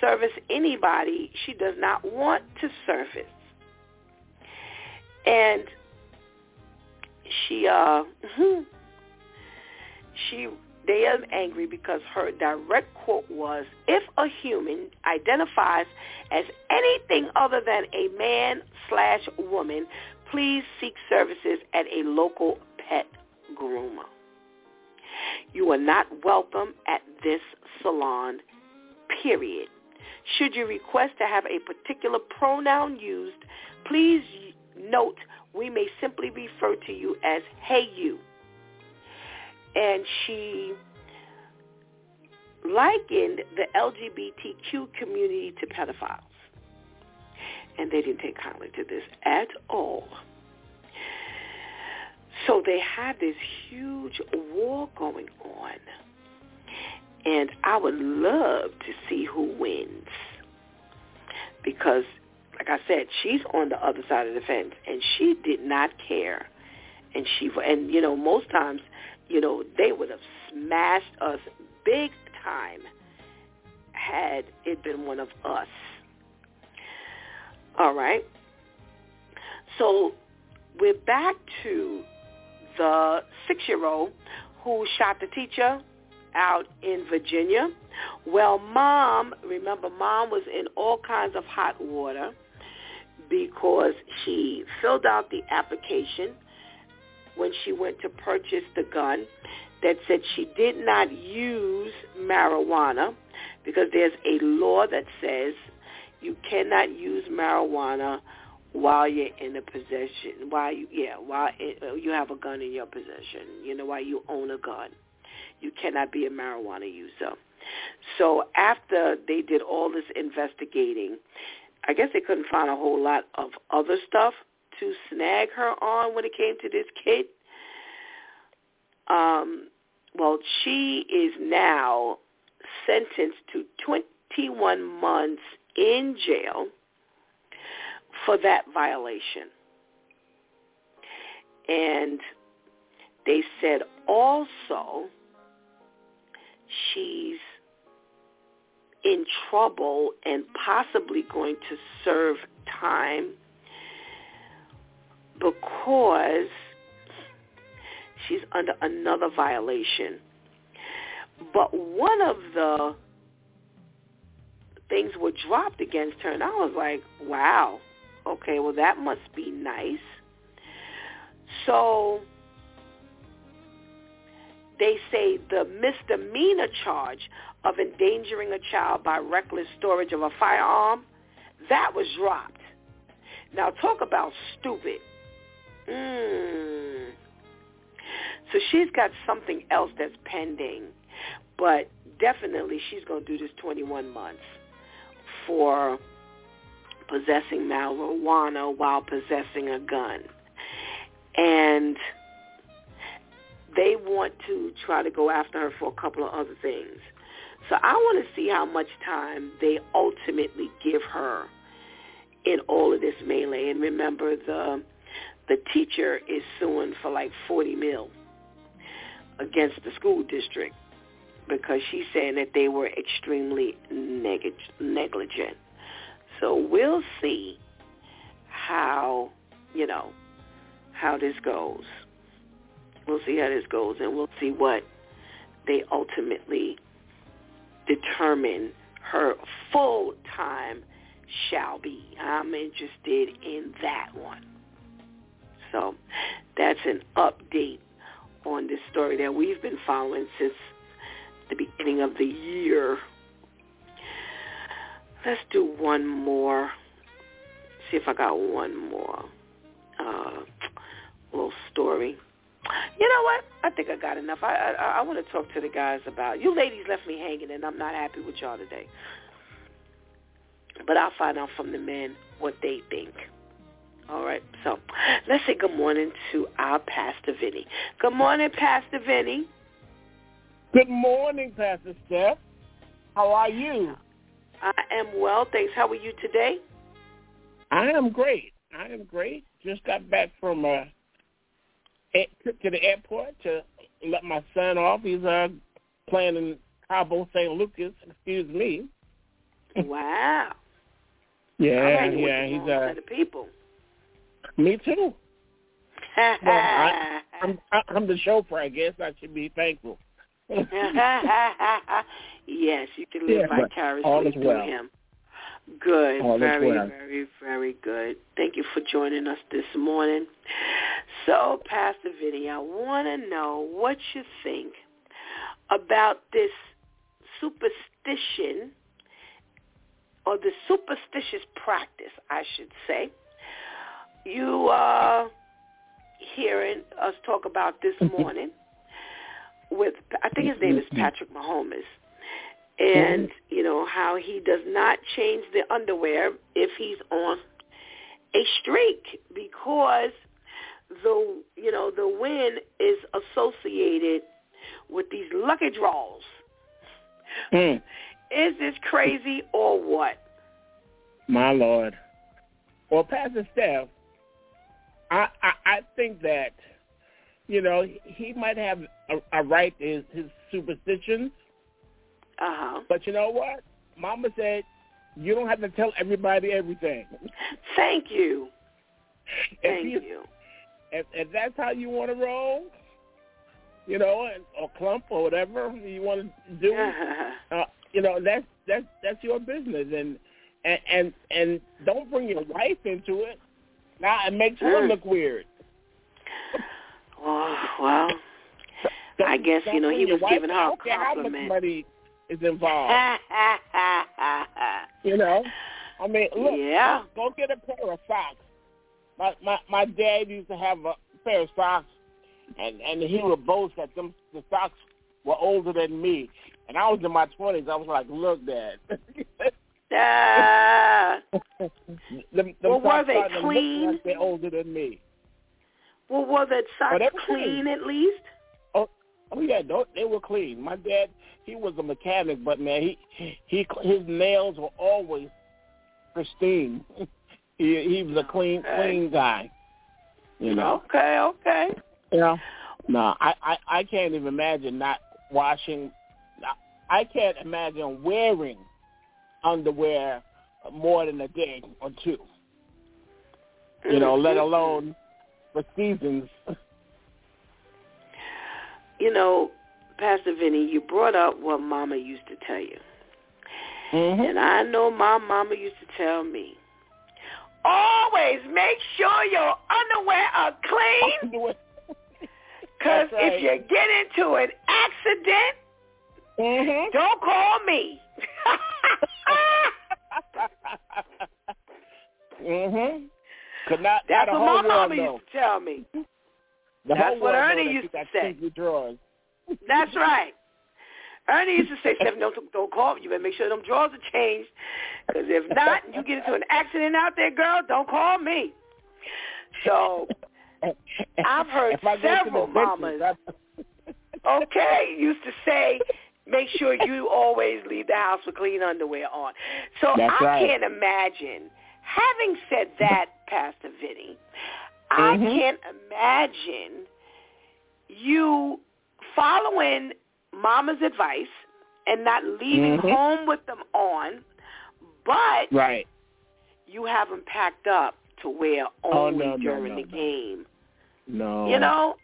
service anybody she does not want to service. And she uh she they are angry because her direct quote was, if a human identifies as anything other than a man slash woman, please seek services at a local pet groomer. You are not welcome at this salon, period. Should you request to have a particular pronoun used, please note we may simply refer to you as hey you. And she likened the LGBTQ community to pedophiles. And they didn't take kindly to this at all. So they had this huge war going on. And I would love to see who wins. Because, like I said, she's on the other side of the fence, and she did not care. And she, and you know, most times, you know, they would have smashed us big time had it been one of us. All right. So we're back to the six-year-old who shot the teacher out in Virginia. Well, mom, remember, mom was in all kinds of hot water because she filled out the application when she went to purchase the gun that said she did not use marijuana because there's a law that says you cannot use marijuana while you're in a possession, while you yeah, while it, uh, you have a gun in your possession, you know, while you own a gun, you cannot be a marijuana user. So after they did all this investigating, I guess they couldn't find a whole lot of other stuff to snag her on when it came to this kid. Um, well, she is now sentenced to 21 months in jail for that violation. And they said also she's in trouble and possibly going to serve time because she's under another violation. But one of the things were dropped against her, and I was like, wow, okay, well, that must be nice. So they say the misdemeanor charge of endangering a child by reckless storage of a firearm, that was dropped. Now talk about stupid. Mm. So she's got something else that's pending, but definitely she's going to do this 21 months for possessing marijuana while possessing a gun. And they want to try to go after her for a couple of other things. So I want to see how much time they ultimately give her in all of this melee. And remember, the the teacher is suing for like 40 mil against the school district because she's saying that they were extremely neg- negligent. So we'll see how, you know, how this goes. We'll see how this goes, and we'll see what they ultimately determine her full time shall be. I'm interested in that one. So that's an update on this story that we've been following since the beginning of the year. Let's do one more. See if I got one more uh, little story. You know what? I think I got enough. I I, I want to talk to the guys about you. Ladies left me hanging, and I'm not happy with y'all today. But I'll find out from the men what they think. All right. So let's say good morning to our Pastor Vinny. Good morning, Pastor Vinny. Good morning, Pastor Steph. How are you? I am well, thanks. How are you today? I am great. I am great. Just got back from a trip to the airport to let my son off. He's uh, playing in Cabo San Lucas. Excuse me. Wow. yeah, yeah. He's uh, of people. Me too. well, I, I'm I'm the chauffeur. I guess I should be thankful. yes, you can live Yeah, vicariously is through well. him. Good. Is very, very, very good. Thank you for joining us this morning. So, Pastor Vinny, I want to know what you think about this superstition or the superstitious practice, I should say. You are hearing us talk about this morning with, I think his name is Patrick Mahomes and you know how he does not change the underwear if he's on a streak because the you know the win is associated with these lucky draws. Mm, Is this crazy or what? my Lord. Well, Pastor Steph, I, I I think that you know he might have a, a right to his, his superstitions, Uh huh. but you know what? Mama said you don't have to tell everybody everything. Thank you. If Thank you- you. if, if that's how you want to roll, you know, or clump or whatever you want to do, uh, you know, that's that's that's your business, and and and, and don't bring your wife into it. Now it makes her Mm. look weird. oh, well, Don't- I guess, you know, he was giving her a I don't care how much compliment. Is involved. you know, I mean, look, Yeah. go, get a pair of socks. My my my dad used to have a pair of socks, and and he would boast that them the socks were older than me, and I was in my twenties. I was like, look, Dad. Ah. them, them Well, were they starting to look clean? Like they're older than me. well, were the socks Oh, clean clean. at least? Oh yeah, they were clean. My dad, he was a mechanic, but man, he he his nails were always pristine. he he was a clean Okay. clean guy. You know. Okay, okay. You know. No, I I I can't even imagine not washing. I can't imagine wearing underwear more than a day or two. You mm-hmm. know, let alone for seasons. you know, Pastor Vinny, you brought up what Mama used to tell you. Mm-hmm. And I know my mama used to tell me, always make sure your underwear are clean. Because right. if you get into an accident, mm-hmm. don't call me. mhm. Could not. That's what my mama used to tell me. The That's what Ernie used to say. That's right. Ernie used to say, Stephanie, don't, don't call me. You better make sure them drawers are changed. Because if not, you get into an accident out there, girl, don't call me. So I've heard if I go several mamas, okay, used to say, make sure you always leave the house with clean underwear on. So That's I right. can't imagine. Having said that, Pastor Vinny, I Mhm. can't imagine you following mama's advice and not leaving Mhm. home with them on, but right. you have them packed up to wear Oh, only no, no, during no, the no. game. No. You know?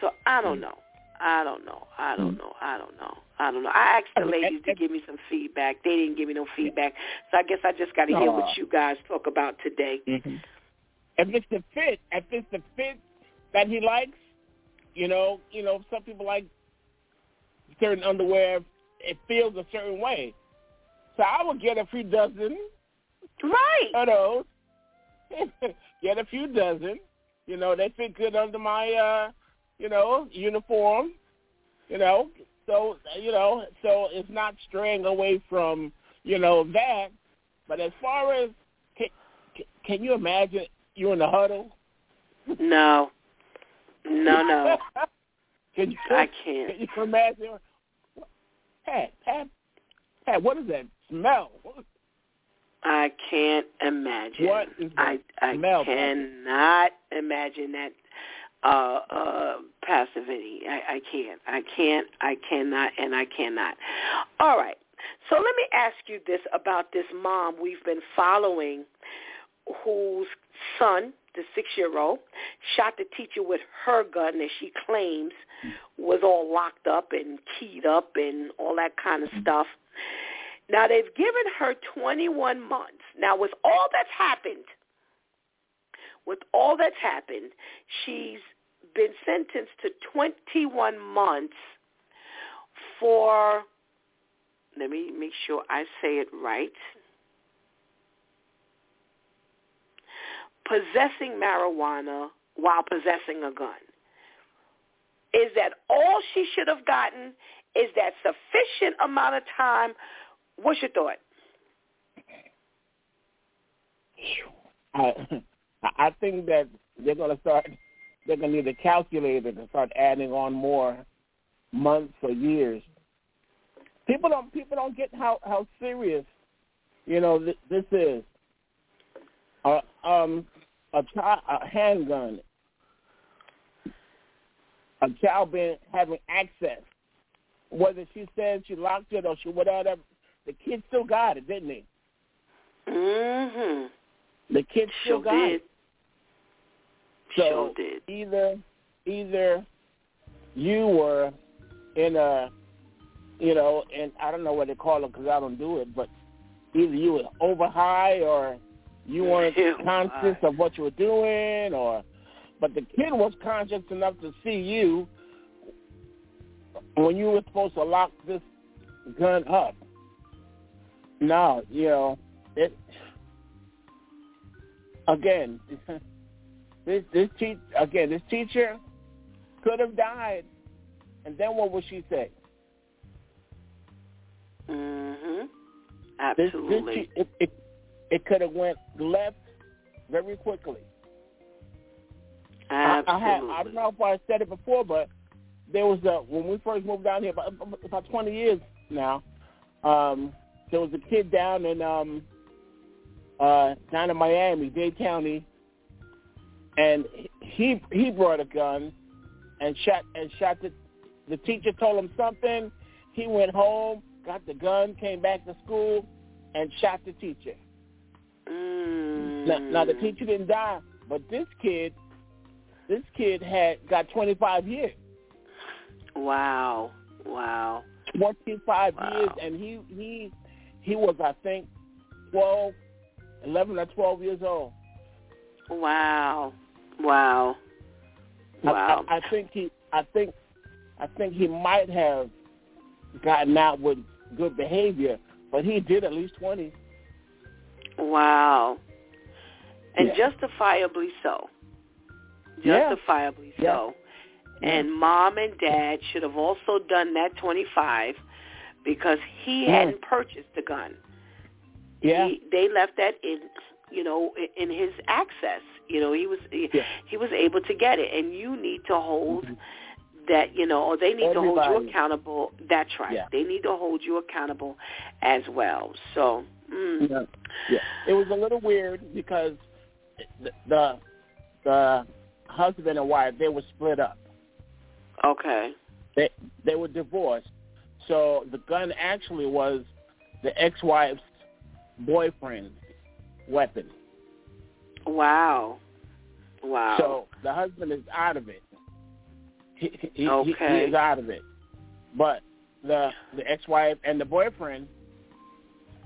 So I don't Mm. know. I don't know. I don't know. I don't know. I don't know. I asked the ladies to give me some feedback. They didn't give me no feedback. So I guess I just got to hear what you guys talk about today. hmm If it's the fit, if it's the fit that he likes, you know, you know, some people like certain underwear. It feels a certain way, so I would get a few dozen Right. of those. get a few dozen. You know, they fit good under my, uh, you know, uniform. You know, so you know, so it's not straying away from you know that. But as far as can, can you imagine you in the huddle? No. No, no. can you, I can't. Can you imagine? Pat, Pat, Pat, what is that smell? I can't imagine. What is I I smell, cannot imagine that uh uh passivity. I, I can't. I can't. I cannot and I cannot. All right. So let me ask you this about this mom we've been following whose son, the six year old, shot the teacher with her gun that she claims was all locked up and keyed up and all that kind of mm-hmm. stuff. Now they've given her 21 months. Now with all that's happened, with all that's happened, she's been sentenced to 21 months for, let me make sure I say it right, possessing marijuana while possessing a gun. Is that all she should have gotten? Is that sufficient amount of time? What's your thought? I I think that they're going to start. They're going to need a calculator to start adding on more months or years. People don't people don't get how how serious you know th- this is. Uh, um, a, chi- a handgun, a child being having access. Whether she says she locked it or she whatever, the kid still got it, didn't he? Mm Mhm. The kid still Sure got did. it. So Sure did. either either you were in a you know, and I don't know what they call it because I don't do it, but either you were over high or you weren't conscious of what you were doing, or but the kid was conscious enough to see you when you were supposed to lock this gun up. No, you know it. Again, this this te- again this teacher could have died, and then what would she say? Mhm. This, Absolutely. this, it, it, it could have went left very quickly. I, I, had, Absolutely. I don't know if I said it before, but there was a when we first moved down here about about 20 years now. Um, there was a kid down in um, uh, down in Miami, Dade County, and he he brought a gun and shot and shot the the teacher told him something. He went home, got the gun, came back to school, and shot the teacher. Mm. Now, now the teacher didn't die, but this kid, this kid had got 25 years. Wow. Wow. Twenty five wow. years and he he he was I think twelve eleven or twelve years old. Wow. Wow. Wow. I, I, I think he I think I think he might have gotten out with good behavior, but he did at least twenty. Wow. And yeah. justifiably so. Justifiably yeah. so. And mom and dad should have also done that 25 because he Yeah. hadn't purchased the gun. Yeah. He, they left that in, you know, in his access. You know, he was he, Yeah. he was able to get it, and you need to hold mm-hmm. that. You know, or they need to hold you accountable. That's right. Yeah. They need to hold you accountable as well. So, mm, Yeah. yeah. It was a little weird because the the, the husband and wife they were split up. okay. They they were divorced. So the gun actually was the ex-wife's boyfriend's weapon. Wow. Wow. So the husband is out of it. He, he, he- Okay. he is out of it. But the the ex-wife and the boyfriend,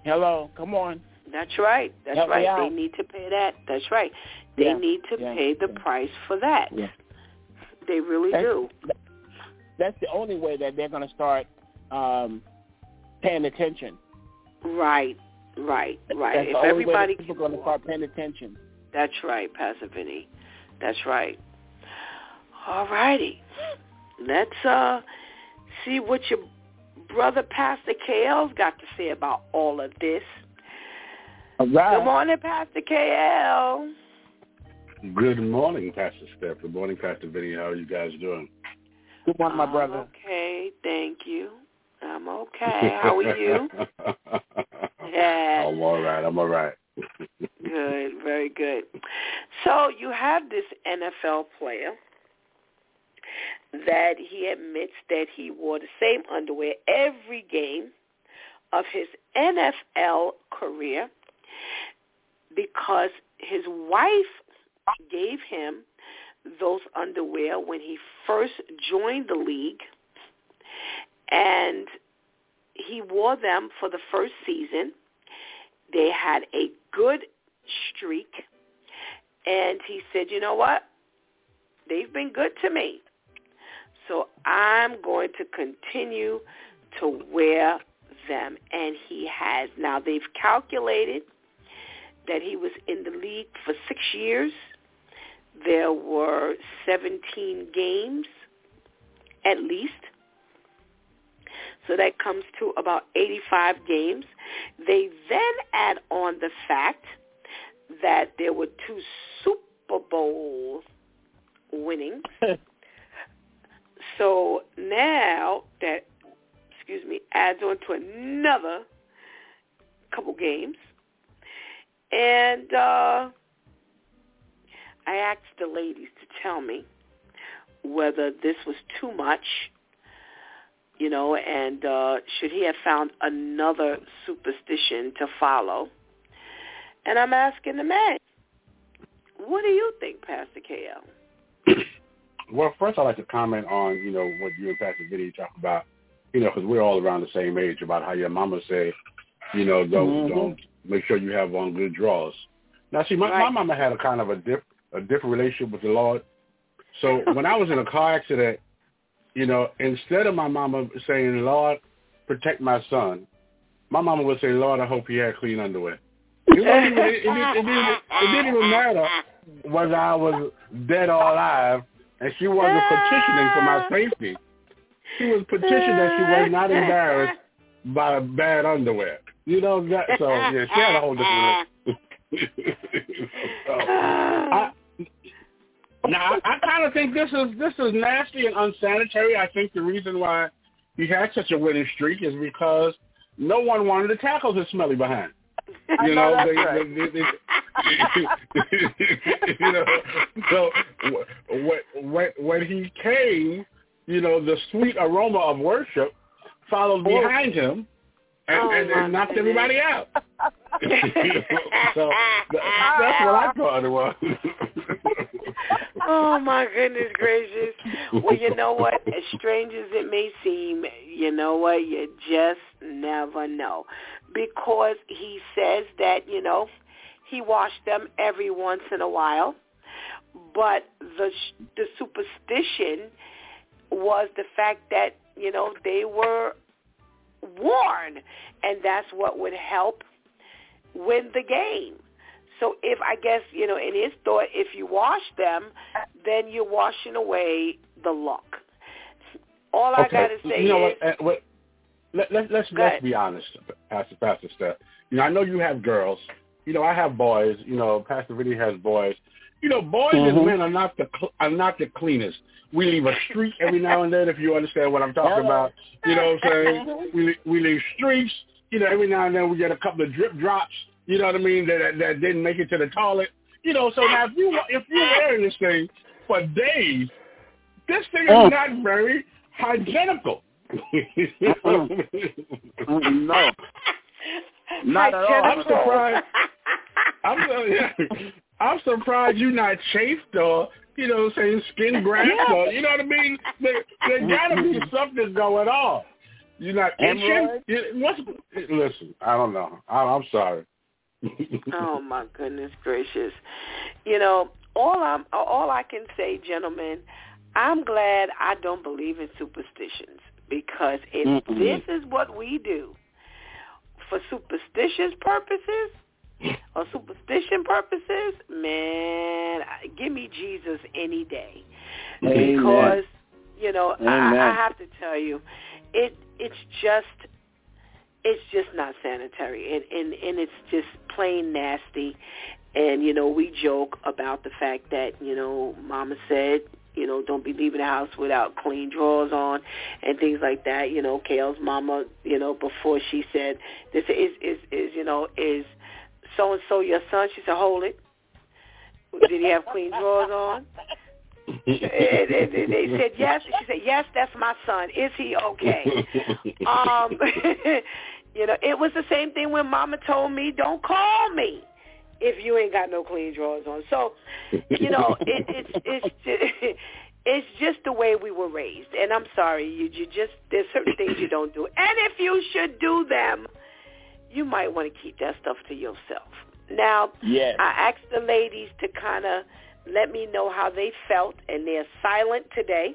hello, come on. That's right. That's Help right. They need to pay that. That's right. They Yeah, need to yeah, pay the yeah. price for that. They really That's- do. That's the only way that they're going to start um, paying attention. Right. Right. Right. That's if the only everybody people going to start paying attention. That's right, Pastor Vinny. That's right. All righty. Let's uh see what your brother Pastor KL's got to say about all of this. All right. Good morning, Pastor KL. Good morning, Pastor Steph. Good morning, Pastor Vinny. How are you guys doing? Good morning, my I'm brother. Okay, thank you. I'm okay. How are you? Yeah. I'm all right. I'm all right. Good, very good. So you have this NFL player that he admits that he wore the same underwear every game of his NFL career because his wife gave him those underwear when he first joined the league and he wore them for the first season. They had a good streak. And he said, you know what? They've been good to me. So I'm going to continue to wear them. And he has. Now they've calculated that he was in the league for six years. There were 17 games at least. So that comes to about 85 games. They then add on the fact that there were two Super Bowl winnings. so now that, excuse me, adds on to another couple games. And uh, I asked the ladies to tell me whether this was too much you know, and uh, should he have found another superstition to follow? And I'm asking the man, what do you think, Pastor KL? Well, first I'd like to comment on, you know, what you and Pastor Vinny talk about, you know, because we're all around the same age, about how your mama say, you know, don't, Mhm. don't make sure you have on good drawers. Now, see, my, my mama had a kind of a, diff, a different relationship with the Lord. So when I was in a car accident, you know, instead of my mama saying, Lord, protect my son, my mama would say, Lord, I hope he had clean underwear. It, wasn't even, it, it, it, it, didn't, it didn't even matter whether I was dead or alive, and she wasn't petitioning for my safety. She was petitioning that she was not embarrassed by bad underwear. You know that? So yeah, she had a whole different. so, I, now I, I kind of think this is this is nasty and unsanitary. I think the reason why he had such a winning streak is because no one wanted to tackle his smelly behind. You know know, they, right. they, they, you know, so wh- wh- when when he came, you know, the sweet aroma of worship followed oh. behind him, and, Oh, and, and knocked goodness. everybody out. so th- that's what I thought it was. oh my goodness gracious! well, you know what? As strange as it may seem, you know what? You just never know. Because he says that, you know, he washed them every once in a while. But the the superstition was the fact that, you know, they were worn. And that's what would help win the game. So if I guess you know, in his thought, if you wash them, then you're washing away the luck. All I okay. gotta say you know is, what, uh, what, let, let, let's Go let's ahead. be honest, Pastor Pastor Steph. You know, I know you have girls. You know, I have boys. You know, Pastor Vinny has boys. You know, boys and Mhm. men are not the cl- are not the cleanest. We leave a streak every now and then, if you understand what I'm talking about. You know what I'm saying? We we leave streaks. You know, every now and then we get a couple of drip drops. You know what I mean? That that, that didn't make it to the toilet. You know, so now if you if you're wearing this thing for days, this thing is Oh. not very hygienical. Mm. mm, no. Not at all. I'm surprised. I'm so, yeah, I'm surprised you're not chafed or you know saying skin graft or you know what I mean. There, there gotta be mm-hmm. something going on. You're not itching. Hemorrhoids? You- What's listen? I don't know. I, I'm sorry. oh my goodness gracious, you know, all I'm all I can say, gentlemen, I'm glad I don't believe in superstitions because if Mm-mm. this is what we do for superstitious purposes or superstition purposes, man, give me Jesus any day Amen. because you know I, I have to tell you, it it's just it's just not sanitary and, and and it's just plain nasty and you know we joke about the fact that you know mama said you know don't be leaving the house without clean drawers on and things like that you know KL's mama you know before she said this is is is you know is so and so your son she said hold it did he have clean drawers on and, and- and they said yes. She said yes. That's my son. Is he okay? Um, you know, it was the same thing when Mama told me, "Don't call me if you ain't got no clean drawers on." So, you know, it, it's it's just, it's just the way we were raised. And I'm sorry, you you just there's certain things you don't do, and if you should do them, you might want to keep that stuff to yourself. Now, Yes. I asked the ladies to kind of let me know how they felt, and they're silent today.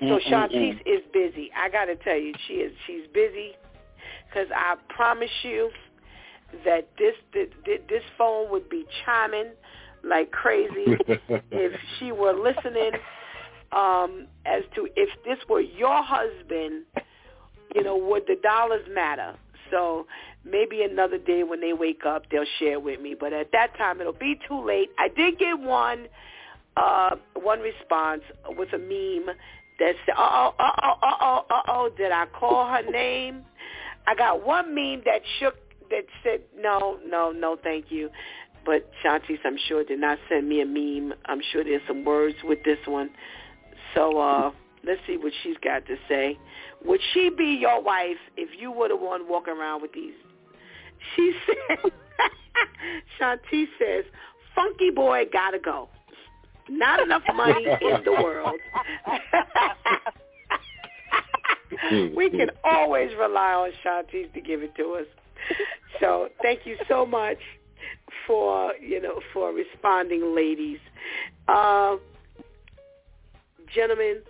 So Mm-mm-mm. Shantice mm. is busy. I got to tell you, she is. She's busy because I promise you that this this phone would be chiming like crazy if she were listening um, as to if this were your husband, you know, would the dollars matter? So maybe another day when they wake up, they'll share with me. But at that time, it'll be too late. I did get one uh, one response with a meme that said, "Uh oh, uh oh, uh oh, uh oh." Did I call her name? I got one meme that shook that said, "No, no, no, thank you." But Shantice, I'm sure, did not send me a meme. I'm sure there's some words with this one. So uh, let's see what she's got to say. Would she be your wife if you were the one walking around with these? She said, Shantice says, funky boy gotta go. Not enough money in the world. we can always rely on Shantice to give it to us. So thank you so much for you know for responding, ladies. Uh, gentlemen,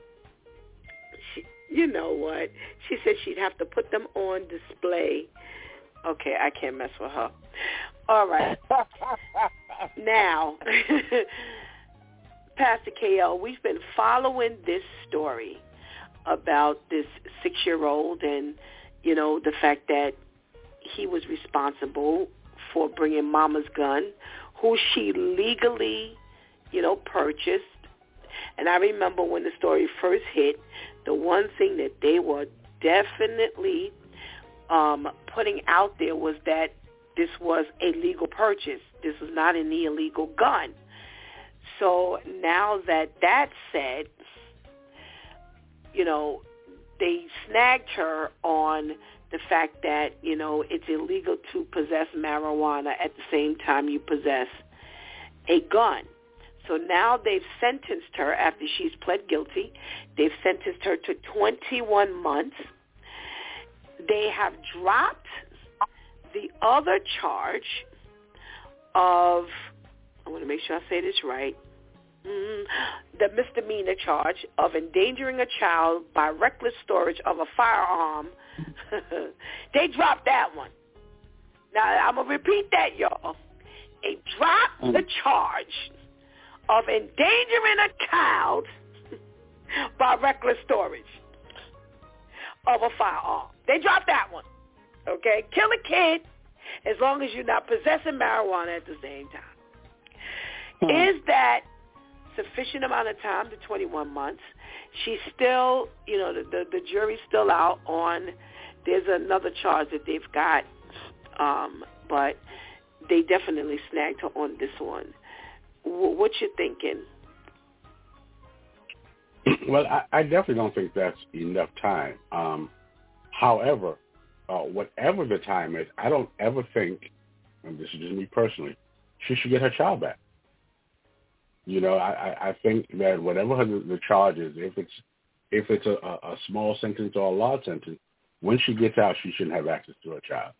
she, you know what? She said she'd have to put them on display. Okay, I can't mess with her. All right. now, Pastor KL, we've been following this story about this six-year-old and, you know, the fact that he was responsible for bringing Mama's gun, who she legally, you know, purchased. And I remember when the story first hit, the one thing that they were definitely um, putting out there was that this was a legal purchase. This was not an illegal gun. So now that that's said, you know, they snagged her on the fact that, you know, it's illegal to possess marijuana at the same time you possess a gun. So now they've sentenced her after she's pled guilty. They've sentenced her to 21 months. They have dropped the other charge of, I want to make sure I say this right, mm, the misdemeanor charge of endangering a child by reckless storage of a firearm. they dropped that one. Now, I'm going to repeat that, y'all. They dropped the charge of endangering a child by reckless storage of a firearm. They dropped that one. Okay? Kill a kid as long as you're not possessing marijuana at the same time. Hmm. Is that sufficient amount of time, the 21 months? She's still, you know, the, the, the jury's still out on, there's another charge that they've got, um, but they definitely snagged her on this one. W- what you thinking? Well, I, I definitely don't think that's enough time. Um, however, uh, whatever the time is, I don't ever think, and this is just me personally, she should get her child back. You know, I, I think that whatever the charge is, if it's if it's a, a small sentence or a large sentence, when she gets out, she shouldn't have access to her child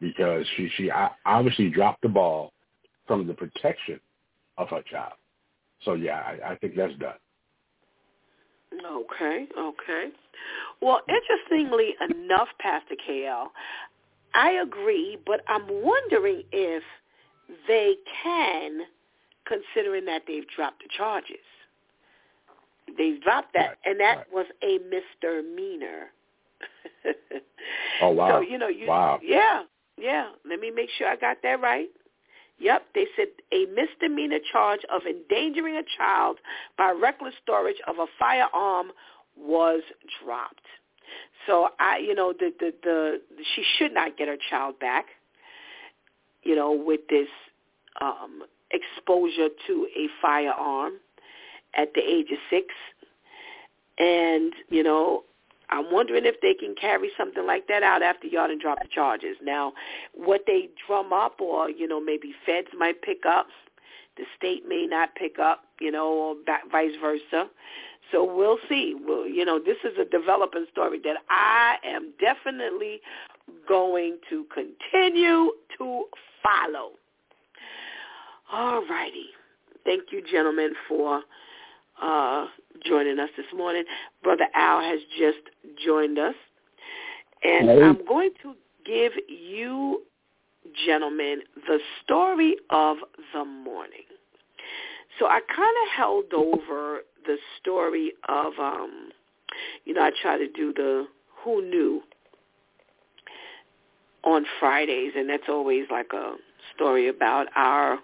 because she she obviously dropped the ball from the protection of her child. So yeah, I, I think that's done. Okay, okay. Well, interestingly enough, Pastor KL, I agree, but I'm wondering if they can, considering that they've dropped the charges. They've dropped that, right, and that right. was a misdemeanor. oh wow! So you know, you wow. yeah, yeah. Let me make sure I got that right. Yep, they said a misdemeanor charge of endangering a child by reckless storage of a firearm was dropped. So I, you know, the the the she should not get her child back. You know, with this um, exposure to a firearm at the age of six, and you know, I'm wondering if they can carry something like that out after y'all done drop the charges. Now, what they drum up, or you know, maybe feds might pick up, the state may not pick up, you know, or back, vice versa. So we'll see. Well, you know, this is a developing story that I am definitely going to continue to follow. All righty. Thank you, gentlemen, for uh, joining us this morning. Brother Al has just joined us. And hey. I'm going to give you, gentlemen, the story of the morning. So I kind of held over the story of, um, you know, I try to do the who knew on Fridays, and that's always like a story about our,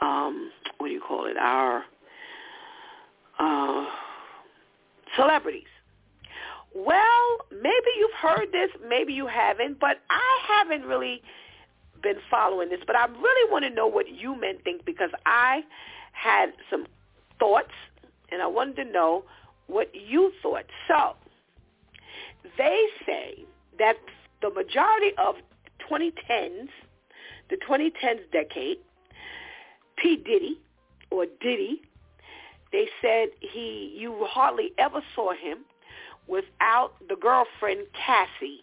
um, what do you call it, our uh, celebrities. Well, maybe you've heard this, maybe you haven't, but I haven't really been following this, but I really want to know what you men think because I had some thoughts and I wanted to know what you thought. So, they say that the majority of 2010s, the 2010s decade, P. Diddy or Diddy they said he you hardly ever saw him without the girlfriend Cassie.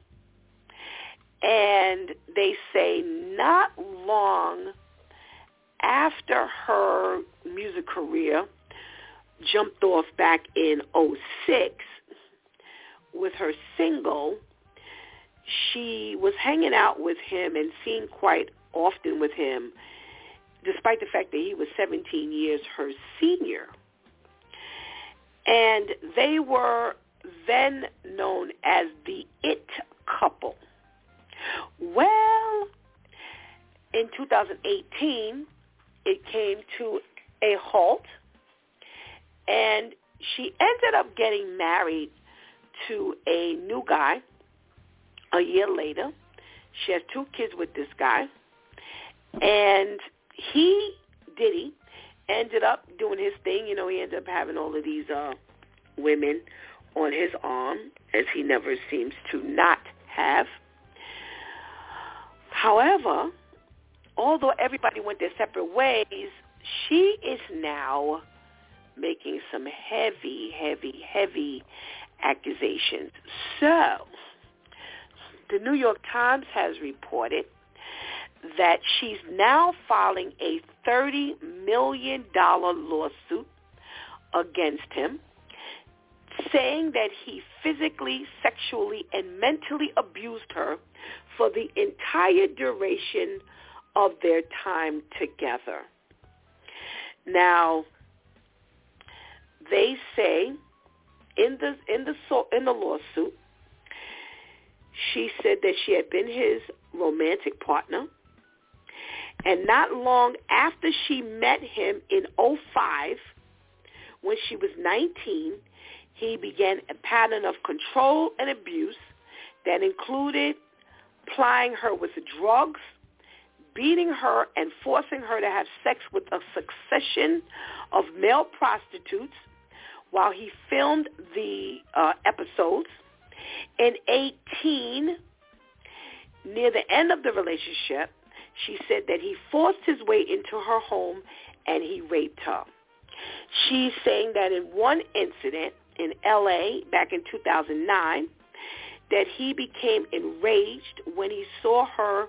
And they say not long after her music career jumped off back in 06 with her single, she was hanging out with him and seen quite often with him, despite the fact that he was 17 years her senior. And they were then known as the It couple. Well, in 2018, it came to a halt, and she ended up getting married to a new guy a year later. She has two kids with this guy, and he, Diddy, ended up doing his thing. You know, he ended up having all of these uh, women on his arm, as he never seems to not have. However, although everybody went their separate ways, she is now making some heavy, heavy, heavy accusations. So, the New York Times has reported that she's now filing a $30 million lawsuit against him, saying that he physically, sexually, and mentally abused her for the entire duration of their time together. Now, they say in the in the in the lawsuit, she said that she had been his romantic partner, and not long after she met him in 05, when she was 19, he began a pattern of control and abuse that included plying her with drugs, beating her and forcing her to have sex with a succession of male prostitutes while he filmed the uh, episodes. In 18, near the end of the relationship, she said that he forced his way into her home and he raped her. She's saying that in one incident in L.A. back in 2009, that he became enraged when he saw her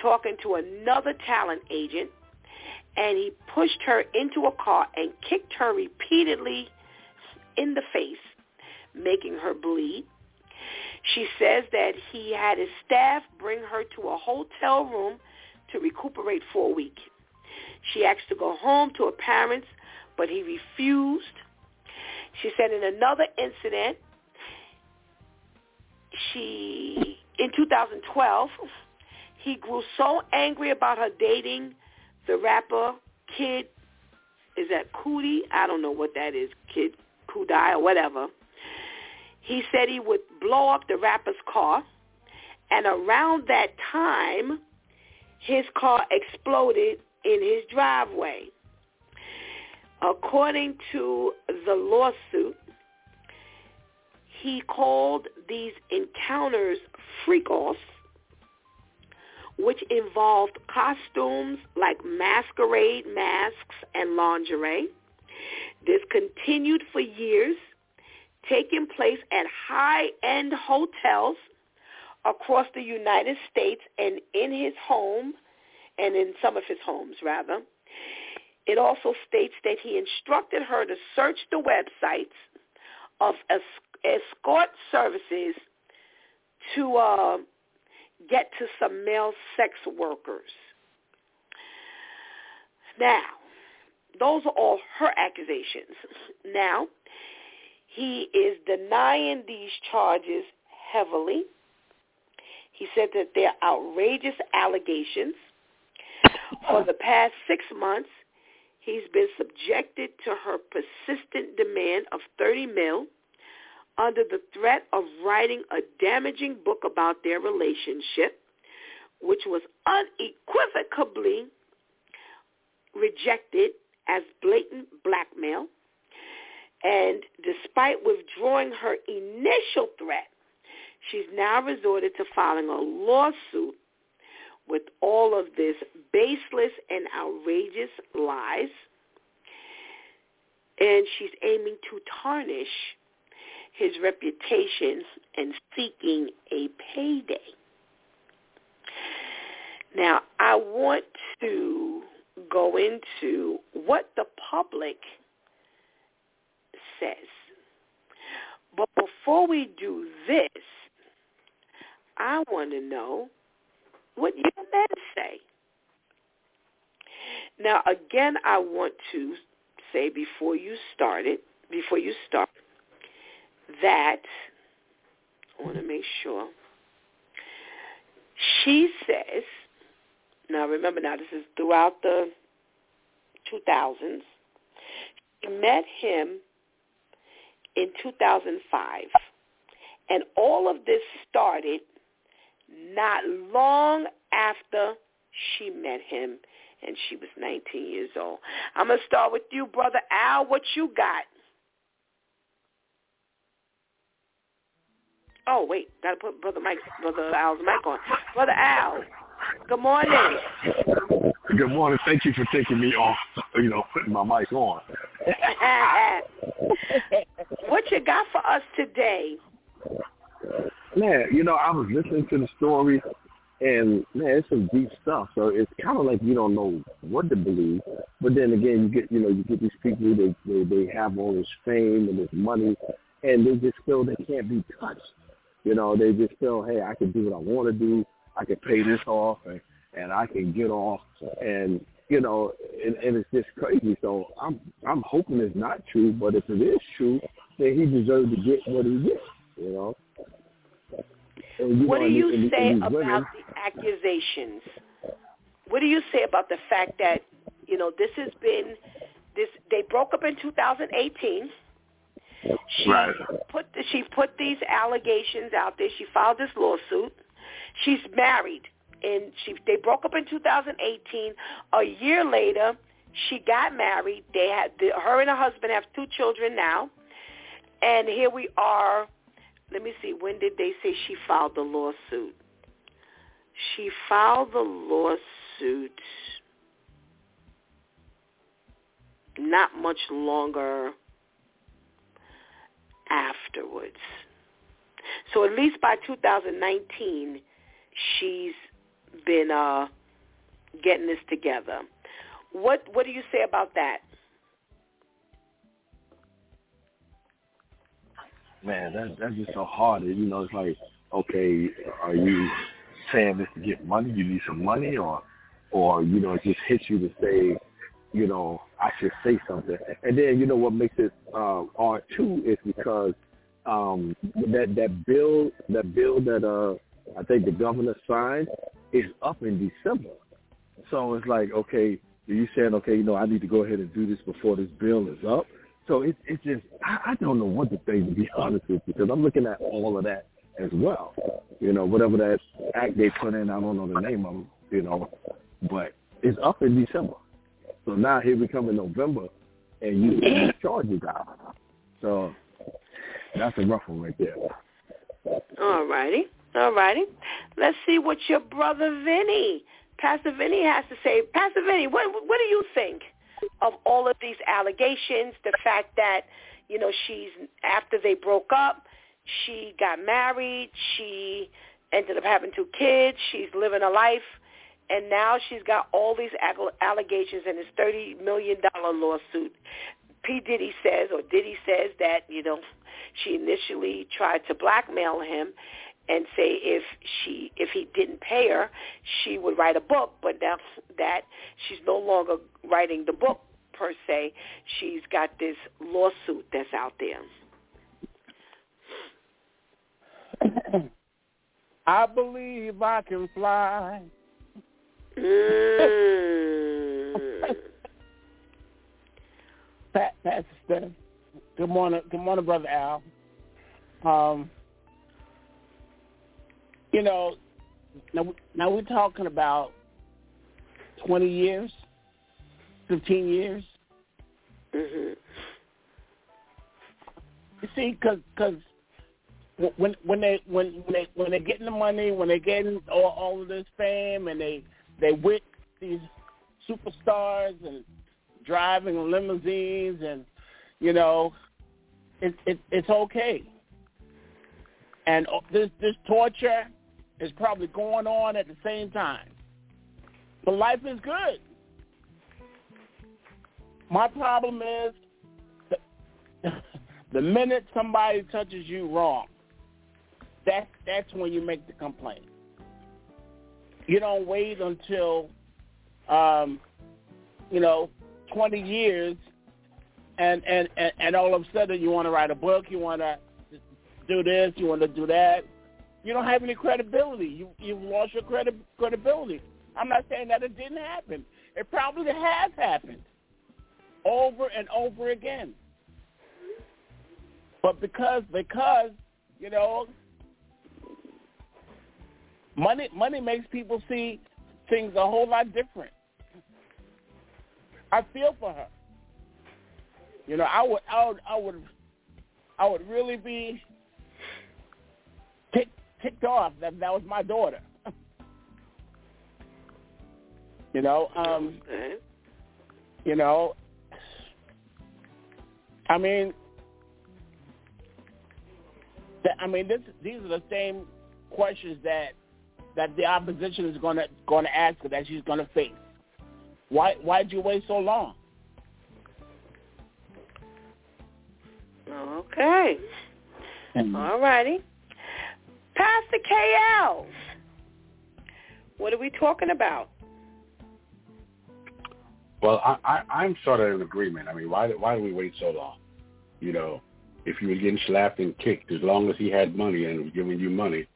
talking to another talent agent and he pushed her into a car and kicked her repeatedly in the face, making her bleed. She says that he had his staff bring her to a hotel room to recuperate for a week. She asked to go home to her parents, but he refused. She said in another incident, she in 2012, he grew so angry about her dating the rapper Kid. Is that Cudi? I don't know what that is. Kid Kudai or whatever. He said he would blow up the rapper's car, and around that time, his car exploded in his driveway. According to the lawsuit, he called these encounters freak-offs, which involved costumes like masquerade masks and lingerie. This continued for years, taking place at high-end hotels across the United States and in his home, and in some of his homes, rather. It also states that he instructed her to search the websites of escort services to uh, get to some male sex workers. Now, those are all her accusations. Now, he is denying these charges heavily. He said that they're outrageous allegations. For the past six months, he's been subjected to her persistent demand of 30 mil under the threat of writing a damaging book about their relationship, which was unequivocally rejected as blatant blackmail. And despite withdrawing her initial threat, she's now resorted to filing a lawsuit with all of this baseless and outrageous lies. And she's aiming to tarnish his reputation and seeking a payday. Now, I want to go into what the public says. But before we do this, I want to know what you men say. Now, again, I want to say before you start it, before you start, that I want to make sure she says. Now, remember, now this is throughout the 2000s. She met him in 2005. And all of this started not long after she met him and she was 19 years old. I'm going to start with you, Brother Al. What you got? Oh, wait. Got to put Brother Mike, Brother Al's mic on. Brother Al, Good morning. Good morning. Thank you for taking me off, you know, putting my mic on. what you got for us today? Man, you know, I was listening to the story, and man, it's some deep stuff. So it's kind of like you don't know what to believe. But then again, you get, you know, you get these people they they, they have all this fame and this money, and they just feel they can't be touched. You know, they just feel, hey, I can do what I want to do. I can pay this off, and and I can get off, and you know, and, and it's just crazy. So I'm I'm hoping it's not true, but if it is true, then he deserves to get what he gets. You know. You what know, do you and, say and about women, the accusations? What do you say about the fact that you know this has been this? They broke up in 2018. She right. put the, she put these allegations out there. She filed this lawsuit. She's married, and she they broke up in 2018. A year later, she got married. They had the, her and her husband have two children now, and here we are let me see, when did they say she filed the lawsuit? She filed the lawsuit not much longer afterwards. So at least by 2019, she's been uh, getting this together. What what do you say about that? Man, that that's just so hard. You know, it's like, okay, are you saying this to get money? You need some money, or or you know, it just hits you to say, you know, I should say something. And then you know what makes it uh, hard too is because um, that that bill that bill that uh, I think the governor signed is up in December. So it's like, okay, you saying, okay, you know, I need to go ahead and do this before this bill is up. So it, it's just I, I don't know what to say to be honest with you because I'm looking at all of that as well. You know, whatever that act they put in, I don't know the name of them. You know, but it's up in December. So now here we come in November, and you these charges out. So that's a rough one right there. All righty, all righty. Let's see what your brother Vinny, Pastor Vinny, has to say. Pastor Vinny, what what do you think? Of all of these allegations, the fact that, you know, she's, after they broke up, she got married, she ended up having two kids, she's living a life, and now she's got all these allegations in this $30 million lawsuit. P. Diddy says, or Diddy says that, you know, she initially tried to blackmail him and say if she if he didn't pay her, she would write a book. But now that she's no longer writing the book per se, she's got this lawsuit that's out there. I believe I can fly. Mm. Pat, Pastor Good morning, good morning, brother Al. Um, you know, now now we're talking about twenty years, fifteen years. Mm-hmm. You see, because cause when when they when when they when they're getting the money, when they're getting all, all of this fame, and they they with these superstars and driving limousines, and you know, it, it it's okay. And this this torture is probably going on at the same time. But life is good. My problem is the, minute somebody touches you wrong, that that's when you make the complaint. You don't wait until um, you know, twenty years and, and, and, and all of a sudden you want to write a book, you want to do this, you want to do that you don't have any credibility. You you've lost your credi- credibility. I'm not saying that it didn't happen. It probably has happened over and over again. But because because you know money money makes people see things a whole lot different. I feel for her. You know, I would I would I would I would really be ticked off that that was my daughter. You know, um, you know, I mean, I mean, this, these are the same questions that that the opposition is going to going to ask her that she's going to face. Why why did you wait so long? Okay. Mm-hmm. All righty. Pastor KL, what are we talking about? Well, I, I, I'm sort of in agreement. I mean, why why do we wait so long? You know, if you were getting slapped and kicked, as long as he had money and was giving you money,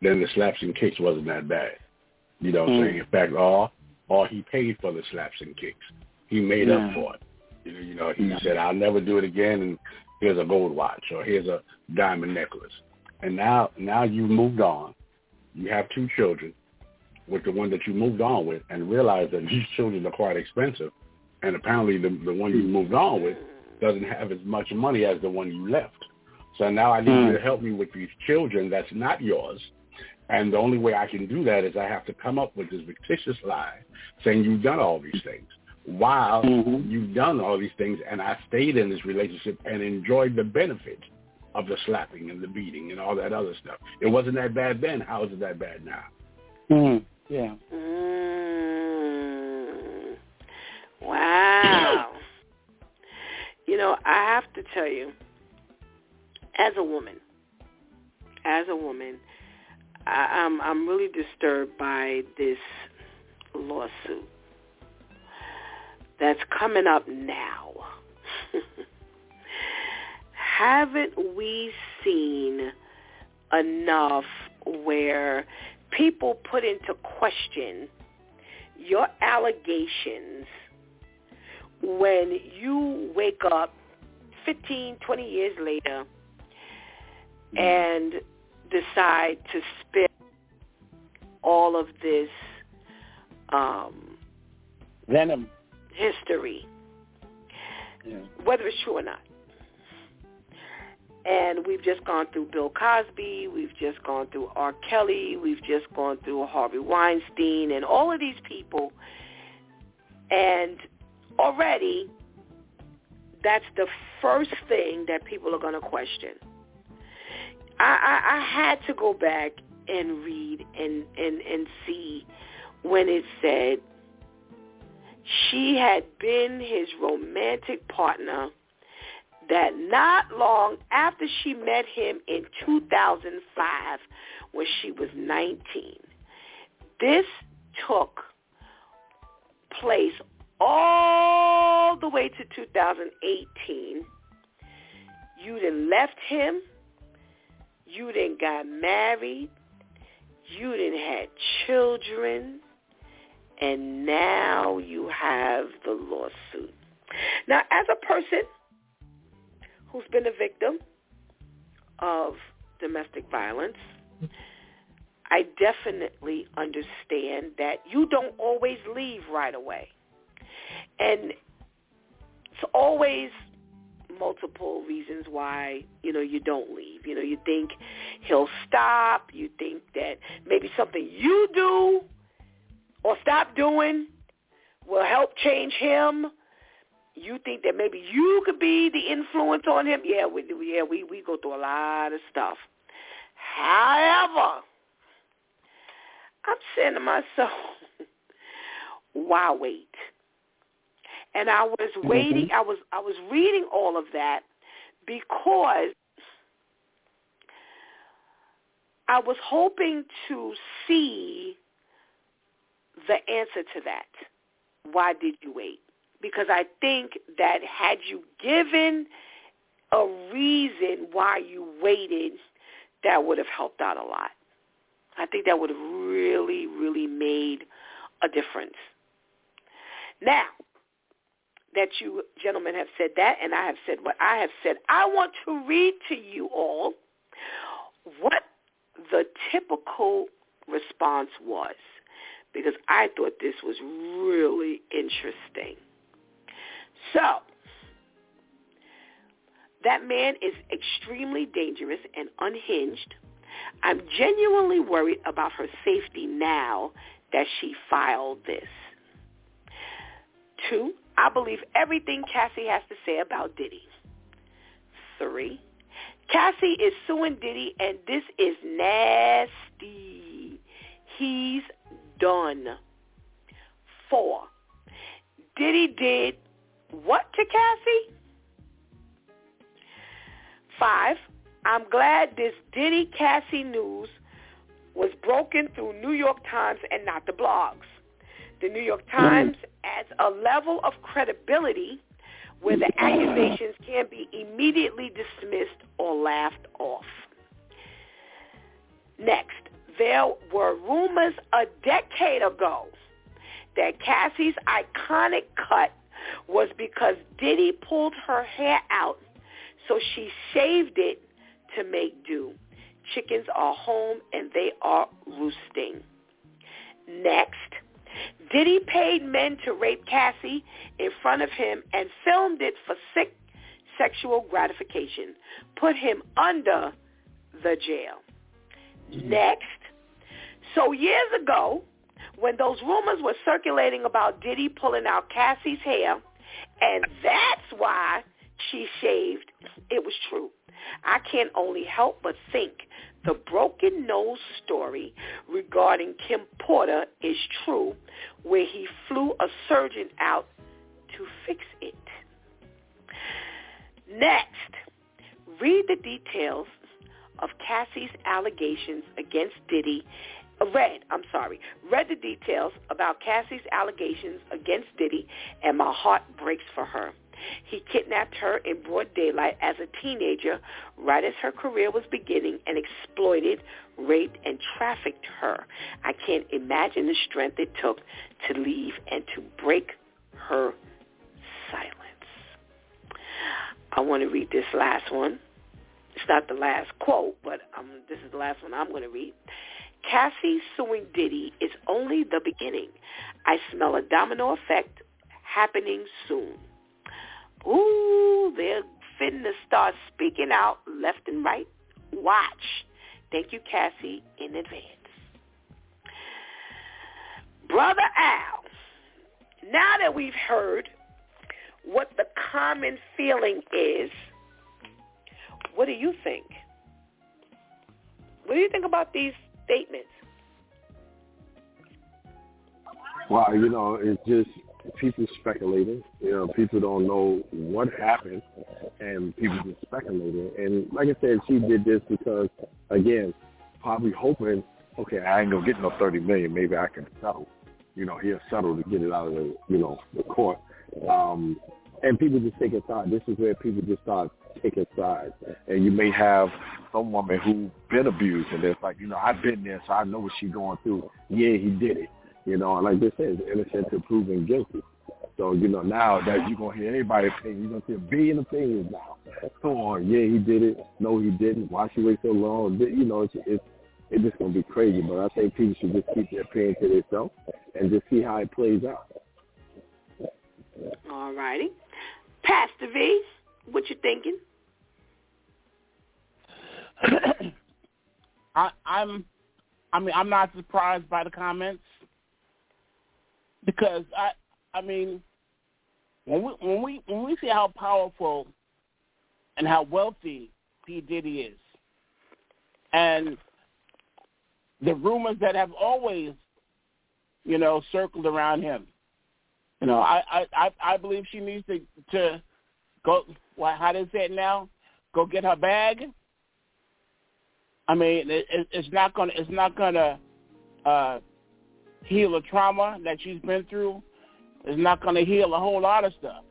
then the slaps and kicks wasn't that bad. You know what I'm mm. saying? In fact, all all he paid for the slaps and kicks. He made yeah. up for it. You know, you know he yeah. said, I'll never do it again and here's a gold watch or here's a diamond necklace. And now now you've moved on. You have two children with the one that you moved on with and realize that these children are quite expensive. And apparently the, the one you moved on with doesn't have as much money as the one you left. So now I need mm. you to help me with these children that's not yours. And the only way I can do that is I have to come up with this fictitious lie saying you've done all these things while mm-hmm. you've done all these things and I stayed in this relationship and enjoyed the benefits of the slapping and the beating and all that other stuff. It wasn't that bad then. How is it that bad now? Mm. Yeah. Mm. Wow. you know, I have to tell you, as a woman, as a woman, I, I'm I'm really disturbed by this lawsuit that's coming up now. Haven't we seen enough where people put into question your allegations when you wake up 15, 20 years later and decide to spit all of this um, venom history, yeah. whether it's true or not. And we've just gone through Bill Cosby, we've just gone through R. Kelly, we've just gone through Harvey Weinstein, and all of these people. And already, that's the first thing that people are going to question. I, I, I had to go back and read and, and, and see when it said she had been his romantic partner that not long after she met him in 2005 when she was 19. This took place all the way to 2018. You then left him. You then got married. You then had children. And now you have the lawsuit. Now, as a person who's been a victim of domestic violence, I definitely understand that you don't always leave right away. And it's always multiple reasons why, you know, you don't leave. You know, you think he'll stop. You think that maybe something you do or stop doing will help change him you think that maybe you could be the influence on him. Yeah, we. Yeah, we we go through a lot of stuff. However, I'm saying to myself, why wait? And I was mm-hmm. waiting. I was I was reading all of that because I was hoping to see the answer to that. Why did you wait? Because I think that had you given a reason why you waited, that would have helped out a lot. I think that would have really, really made a difference. Now, that you gentlemen have said that and I have said what I have said, I want to read to you all what the typical response was because I thought this was really interesting. So, that man is extremely dangerous and unhinged. I'm genuinely worried about her safety now that she filed this. Two, I believe everything Cassie has to say about Diddy. Three, Cassie is suing Diddy, and this is nasty. He's done. Four, Diddy did what to Cassie? Five, I'm glad this Diddy Cassie news was broken through New York Times and not the blogs. The New York mm-hmm. Times adds a level of credibility where the accusations can be immediately dismissed or laughed off. Next, there were rumors a decade ago that Cassie's iconic cut was because Diddy pulled her hair out, so she shaved it to make do. Chickens are home and they are roosting. Next, Diddy paid men to rape Cassie in front of him and filmed it for sick sexual gratification. Put him under the jail. Mm-hmm. Next, so years ago, when those rumors were circulating about Diddy pulling out Cassie's hair, and that's why she shaved, it was true. I can only help but think the broken nose story regarding Kim Porter is true, where he flew a surgeon out to fix it. Next, read the details of Cassie's allegations against Diddy read, I'm sorry, read the details about Cassie's allegations against Diddy, and my heart breaks for her. He kidnapped her in broad daylight as a teenager, right as her career was beginning, and exploited, raped, and trafficked her. I can't imagine the strength it took to leave and to break her silence. I want to read this last one. It's not the last quote, but um, this is the last one I'm going to read. Cassie suing Diddy is only the beginning. I smell a domino effect happening soon. Ooh, they're fitting to start speaking out left and right. Watch. Thank you, Cassie, in advance. Brother Al, now that we've heard what the common feeling is, what do you think? What do you think about these statements? Well, you know, it's just people speculating. You know, people don't know what happened, and people just speculating. And like I said, she did this because, again, probably hoping, okay, I ain't gonna get no thirty million. Maybe I can settle. You know, he'll settle to get it out of the, you know, the court. Um, and people just take a side. This is where people just start taking sides. And you may have some woman who been abused, and it's like, you know, I've been there, so I know what she's going through. Yeah, he did it. You know, like they said, innocent until proven guilty. So, you know, now that you're going to hear everybody's opinion, you're going to see a billion opinions now. Come on, yeah, he did it. No, he didn't. Why should wait so long? You know, it's, it's, it's just to be crazy. But I think people should just keep their opinion to themselves and just see how it plays out. All righty. Pastor V, what you thinking? I, I'm, I mean, I'm not surprised by the comments because I, I mean, when we when we when we see how powerful and how wealthy P Diddy is, and the rumors that have always, you know, circled around him, you know, I I I, believe she needs to to go. Well, how does that now? Go get her bag. I mean, it, it's not gonna it's not gonna uh, heal a trauma that she's been through. It's not gonna heal a whole lot of stuff.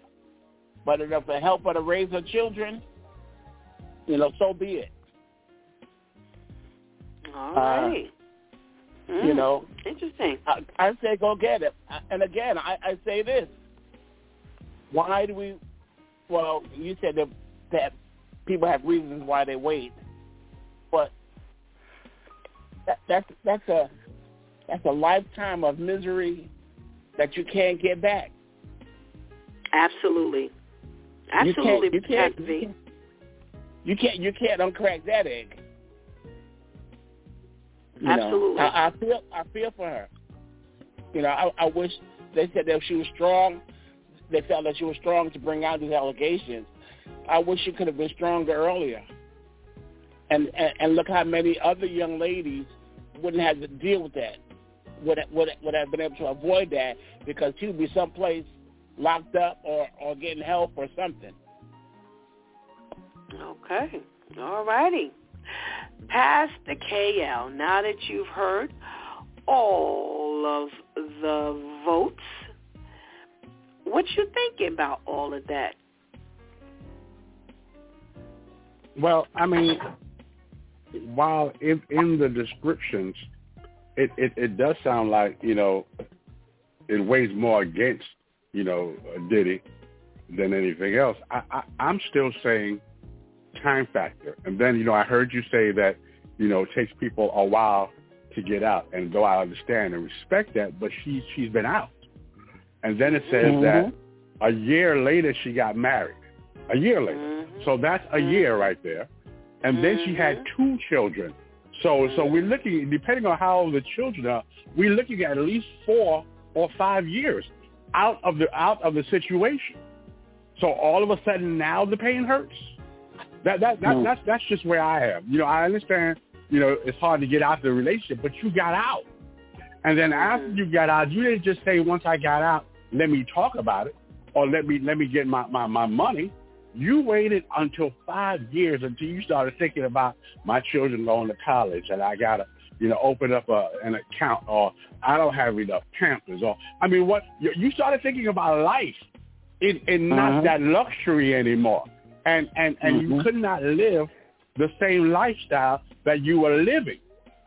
But if it'll help her to raise her children, you know, so be it. All right. Uh, mm, you know, interesting. I, I say go get it. And again, I, I say this: Why do we? Well, you said that that people have reasons why they wait, but that, that's that's a that's a lifetime of misery that you can't get back. Absolutely, absolutely, you can't, you can't, you can't, you can't uncrack that egg. You absolutely, know, I, I feel I feel for her. You know, I, I wish they said that she was strong. They felt that she was strong to bring out these allegations. I wish she could have been stronger earlier. And, and and look how many other young ladies wouldn't have to deal with that. Would would would have been able to avoid that because she would be someplace locked up or or getting help or something. Okay. All righty. the KL, now that you've heard all of the votes, what you thinking about all of that? Well, I mean, while in, in the descriptions, it, it, it does sound like, you know, it weighs more against, you know, Diddy than anything else. I, I, I'm still saying time factor. And then, you know, I heard you say that, you know, it takes people a while to get out. And though I understand and respect that, but she, she's been out. And then it says mm-hmm. that a year later she got married. A year later. Mm-hmm. So that's a year right there. And mm-hmm. then she had mm-hmm. two children. So so we're looking depending on how old the children are, we're looking at at least four or five years out of the out of the situation. So all of a sudden now the pain hurts. That that, that mm. that's that's just where I am. You know, I understand. You know, it's hard to get out of the relationship, but you got out, and then after mm-hmm. you got out, you didn't just say once I got out, let me talk about it, or let me let me get my my my money. You waited until five years until you started thinking about my children going to college, and I gotta you know, open up a, an account or I don't have enough Pampers or, I mean, what, you, you started thinking about life in, in not uh-huh. that luxury anymore and and and mm-hmm. you could not live the same lifestyle that you were living.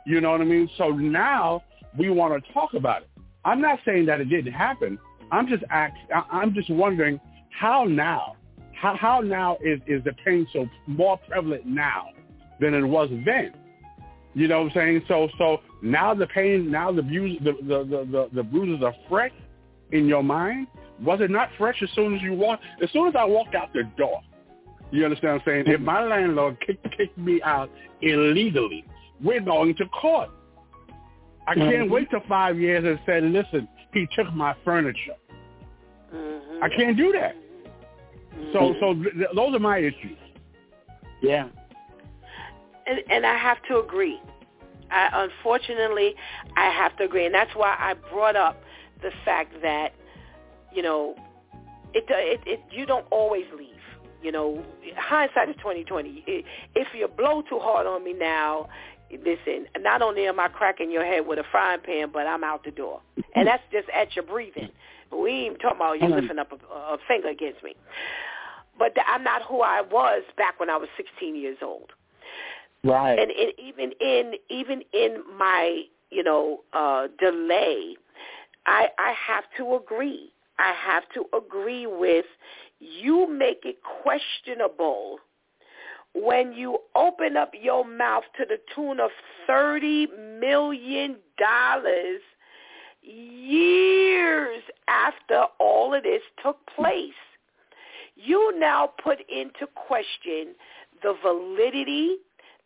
You know what I mean? So now we want to talk about it. I'm not saying that it didn't happen. I'm just ask, I'm just wondering how now, how how now is is the pain so more prevalent now than it was then? You know what I'm saying? So so now the pain, now the bruises, the the the, the, the bruises are fresh in your mind. Was it not fresh as soon as you walked? As soon as I walked out the door, you understand what I'm saying? If my landlord kicked, kicked me out illegally, we're going to court. I can't mm-hmm. wait till five years and say, listen, he took my furniture. Mm-hmm. I can't do that. Mm-hmm. So, so th- those are my issues. Yeah. And, and I have to agree. I, unfortunately, I have to agree, and that's why I brought up the fact that, you know, it, it, it you don't always leave. You know, hindsight is twenty twenty. If you blow too hard on me now, listen. Not only am I cracking your head with a frying pan, but I'm out the door, and that's just at your breathing. We ain't talking about you lifting up a, a finger against me. But I'm not who I was back when I was 16 years old. Right. And it, even in even in my you know uh, delay, I I have to agree. I have to agree with you make it questionable when you open up your mouth to the tune of $30 million years after all of this took place. You now put into question the validity,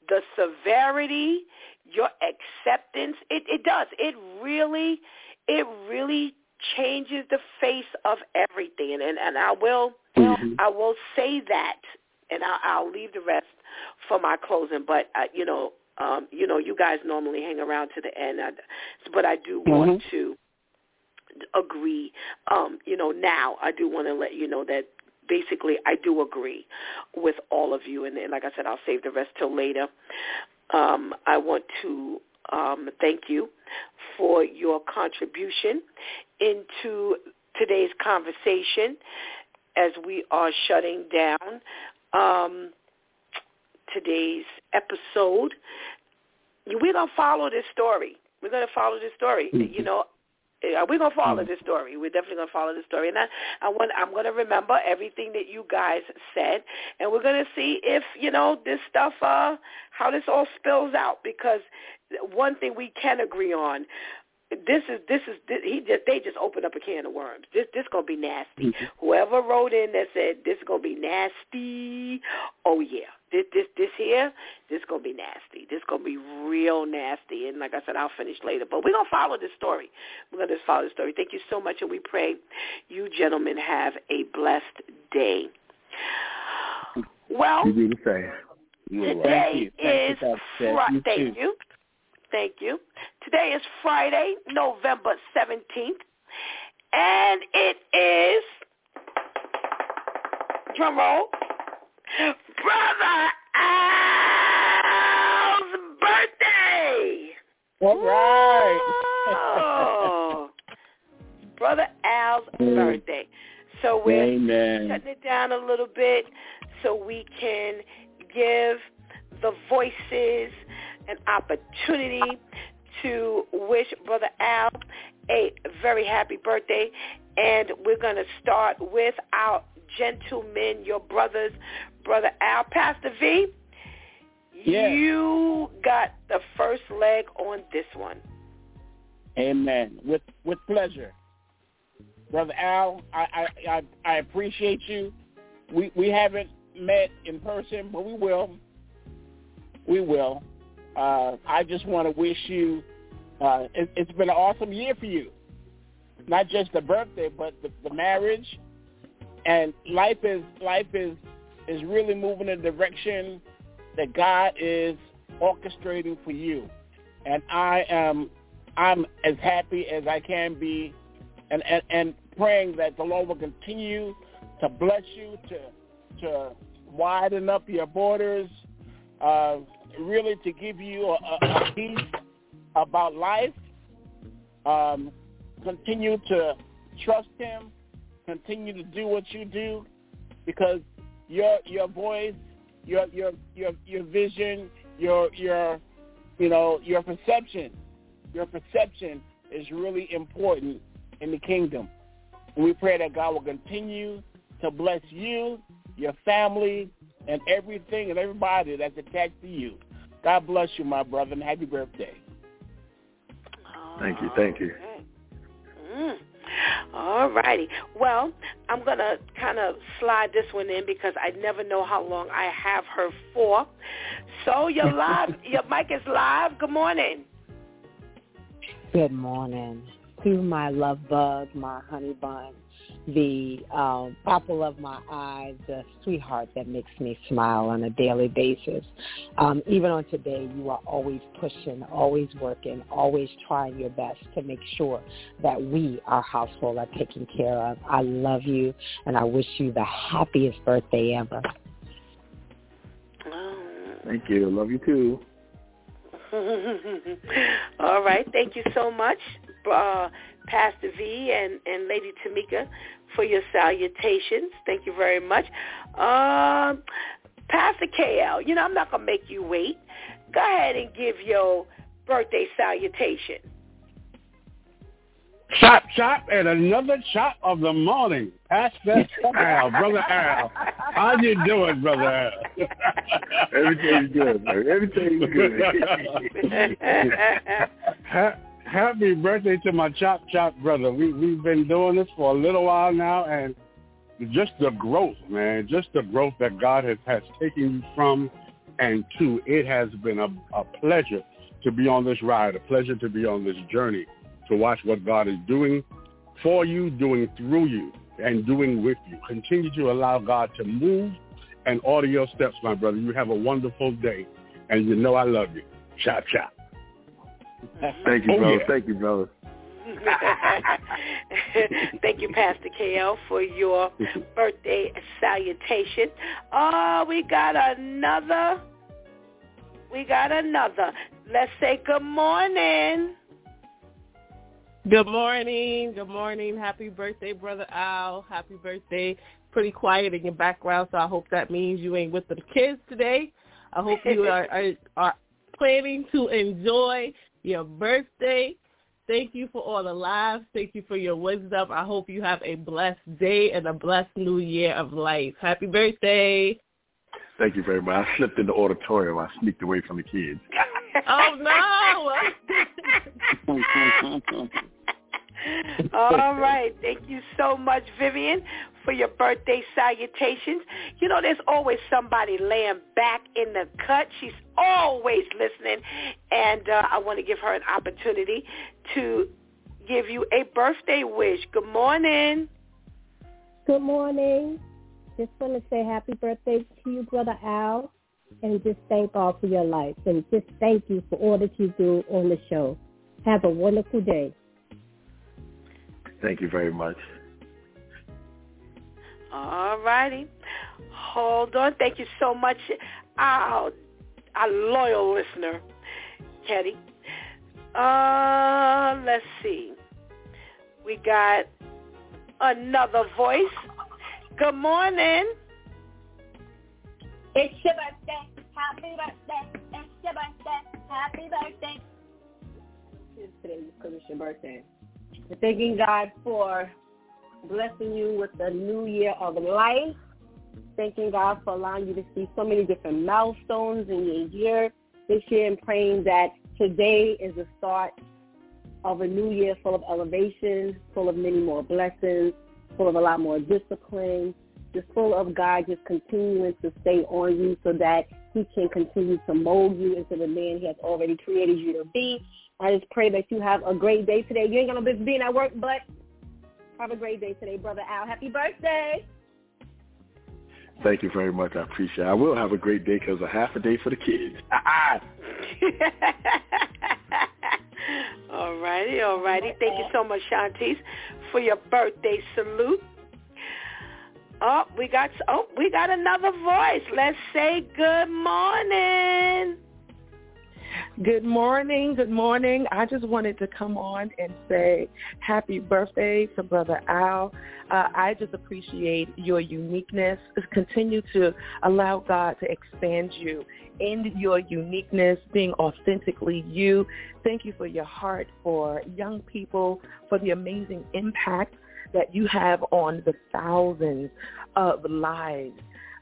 the severity, your acceptance. It, it does. It really, it really changes the face of everything. And, and, I will mm-hmm. I will say that, and I'll, I'll leave the rest for my closing. But uh, you know, um, you know, you guys normally hang around to the end, I, but I do mm-hmm. want to agree. Um, you know, now I do want to let you know that basically I do agree with all of you, and, and like I said, I'll save the rest till later. Um, I want to um, thank you for your contribution into today's conversation as we are shutting down um, today's episode. We're going to follow this story. We're going to follow this story. Mm-hmm. You know, uh, we're gonna follow mm-hmm. this story. We're definitely gonna follow this story, and I, I want, I'm gonna remember everything that you guys said, and we're gonna see if you know this stuff, uh, how this all spills out. Because one thing we can agree on, this is this is this, he just they just opened up a can of worms. This this gonna be nasty. Mm-hmm. Whoever wrote in that said this is gonna be nasty, oh yeah, this this this here, this gonna be nasty. This gonna be real nasty. And like I said, I'll finish later. But we're gonna follow this story. We're gonna just follow the story. Thank you so much, and we pray you gentlemen have a blessed day. Well, you do the same. Today is Friday. Thank you. Thank you. Today is Friday, November 17th, and it is, drum roll, Brother Al's birthday. All right. oh. Brother Al's birthday. So we're Amen. shutting it down a little bit so we can give the voices an opportunity to wish Brother Al a very happy birthday. And we're going to start with our gentlemen, your brothers, Brother Al. Pastor V, yes. you got the first leg on this one. Amen. With with pleasure. Brother Al, I, I, I, I appreciate you. We we haven't met in person, but we will. We will. Uh, I just want to wish you. Uh, it, it's been an awesome year for you. Not just the birthday, but the, the marriage, and life is life is is really moving in the direction that God is orchestrating for you, and I am I'm as happy as I can be, and and, and praying that the Lord will continue to bless you to to widen up your borders, uh, really to give you a, a peace about life. Um, continue to trust Him. Continue to do what you do, because your your voice, your your your your vision, your your you know your perception, your perception is really important in the kingdom. And we pray that God will continue to bless you your family, and everything and everybody that's attached to you. God bless you, my brother, and happy birthday. Thank you. Thank you. Mm. All righty. Well, I'm going to kind of slide this one in because I never know how long I have her for. So you're live. Your mic is live. Good morning. Good morning to my love bug, my honey bun, the um, apple of my eye, the sweetheart that makes me smile on a daily basis. Um, even on today, you are always pushing, always working, always trying your best to make sure that we, our household, are taken care of. I love you, and I wish you the happiest birthday ever. Thank you. Love you too. All right. Thank you so much, uh, Pastor V and, and Lady Tamika, for your salutations. Thank you very much. Um, Pastor KL, you know, I'm not going to make you wait. Go ahead and give your birthday salutation. Chop, chop, and another chop of the morning. Pastor Al, Brother Al. How you doing, Brother Al? Everything's good, man. Everything's good. ha- happy birthday to my chop, chop brother. We, we've been doing this for a little while now, and just the growth, man, just the growth that God has, has taken you from and to. It has been a, a pleasure to be on this ride, a pleasure to be on this journey to watch what God is doing for you, doing through you, and doing with you. Continue to allow God to move and order your steps, my brother. You have a wonderful day, and you know I love you. Chop, chop. Thank you, brother. yeah. Thank you, brother. Thank you, Pastor KL, for your birthday salutation. Oh, we got another. We got another. Let's say good morning. Good morning. Good morning. Happy birthday, Brother Al. Happy birthday. Pretty quiet in your background, so I hope that means you ain't with the kids today. I hope you are, are, are planning to enjoy your birthday. Thank you for all the laughs. Thank you for your wisdom. I hope you have a blessed day and a blessed new year of life. Happy birthday. Thank you very much. I slipped in the auditorium. I sneaked away from the kids. Oh, no. All right. Thank you so much, Vivian, for your birthday salutations. You know, there's always somebody laying back in the cut. She's always listening. And uh, I want to give her an opportunity to give you a birthday wish. Good morning. Good morning. Just want to say happy birthday to you, Brother Al, and just thank God for your life. And just thank you for all that you do on the show. Have a wonderful day. Thank you very much. All righty. Hold on. Thank you so much, our, our loyal listener, Teddy. Uh, let's see. We got another voice. Good morning. It's your birthday. Happy birthday. It's your birthday. Happy birthday. Today because it's your birthday. We're thanking God for blessing you with the new year of life. Thanking God for allowing you to see so many different milestones in your year this year and praying that today is the start of a new year full of elevation, full of many more blessings, full of a lot more discipline, just full of God just continuing to stay on you so that he can continue to mold you into the man he has already created you to be. I just pray that you have a great day today. You ain't going to be being at work, but have a great day today, Brother Al. Happy birthday. Thank you very much. I appreciate it. I will have a great day because a half a day for the kids. all righty, all righty. Thank you so much, Shantice, for your birthday salute. Oh, we got oh, we got another voice. Let's say good morning. Good morning. Good morning. I just wanted to come on and say happy birthday to Brother Al. Uh, I just appreciate your uniqueness. Continue to allow God to expand you in your uniqueness, being authentically you. Thank you for your heart for young people, for the amazing impact that you have on the thousands of lives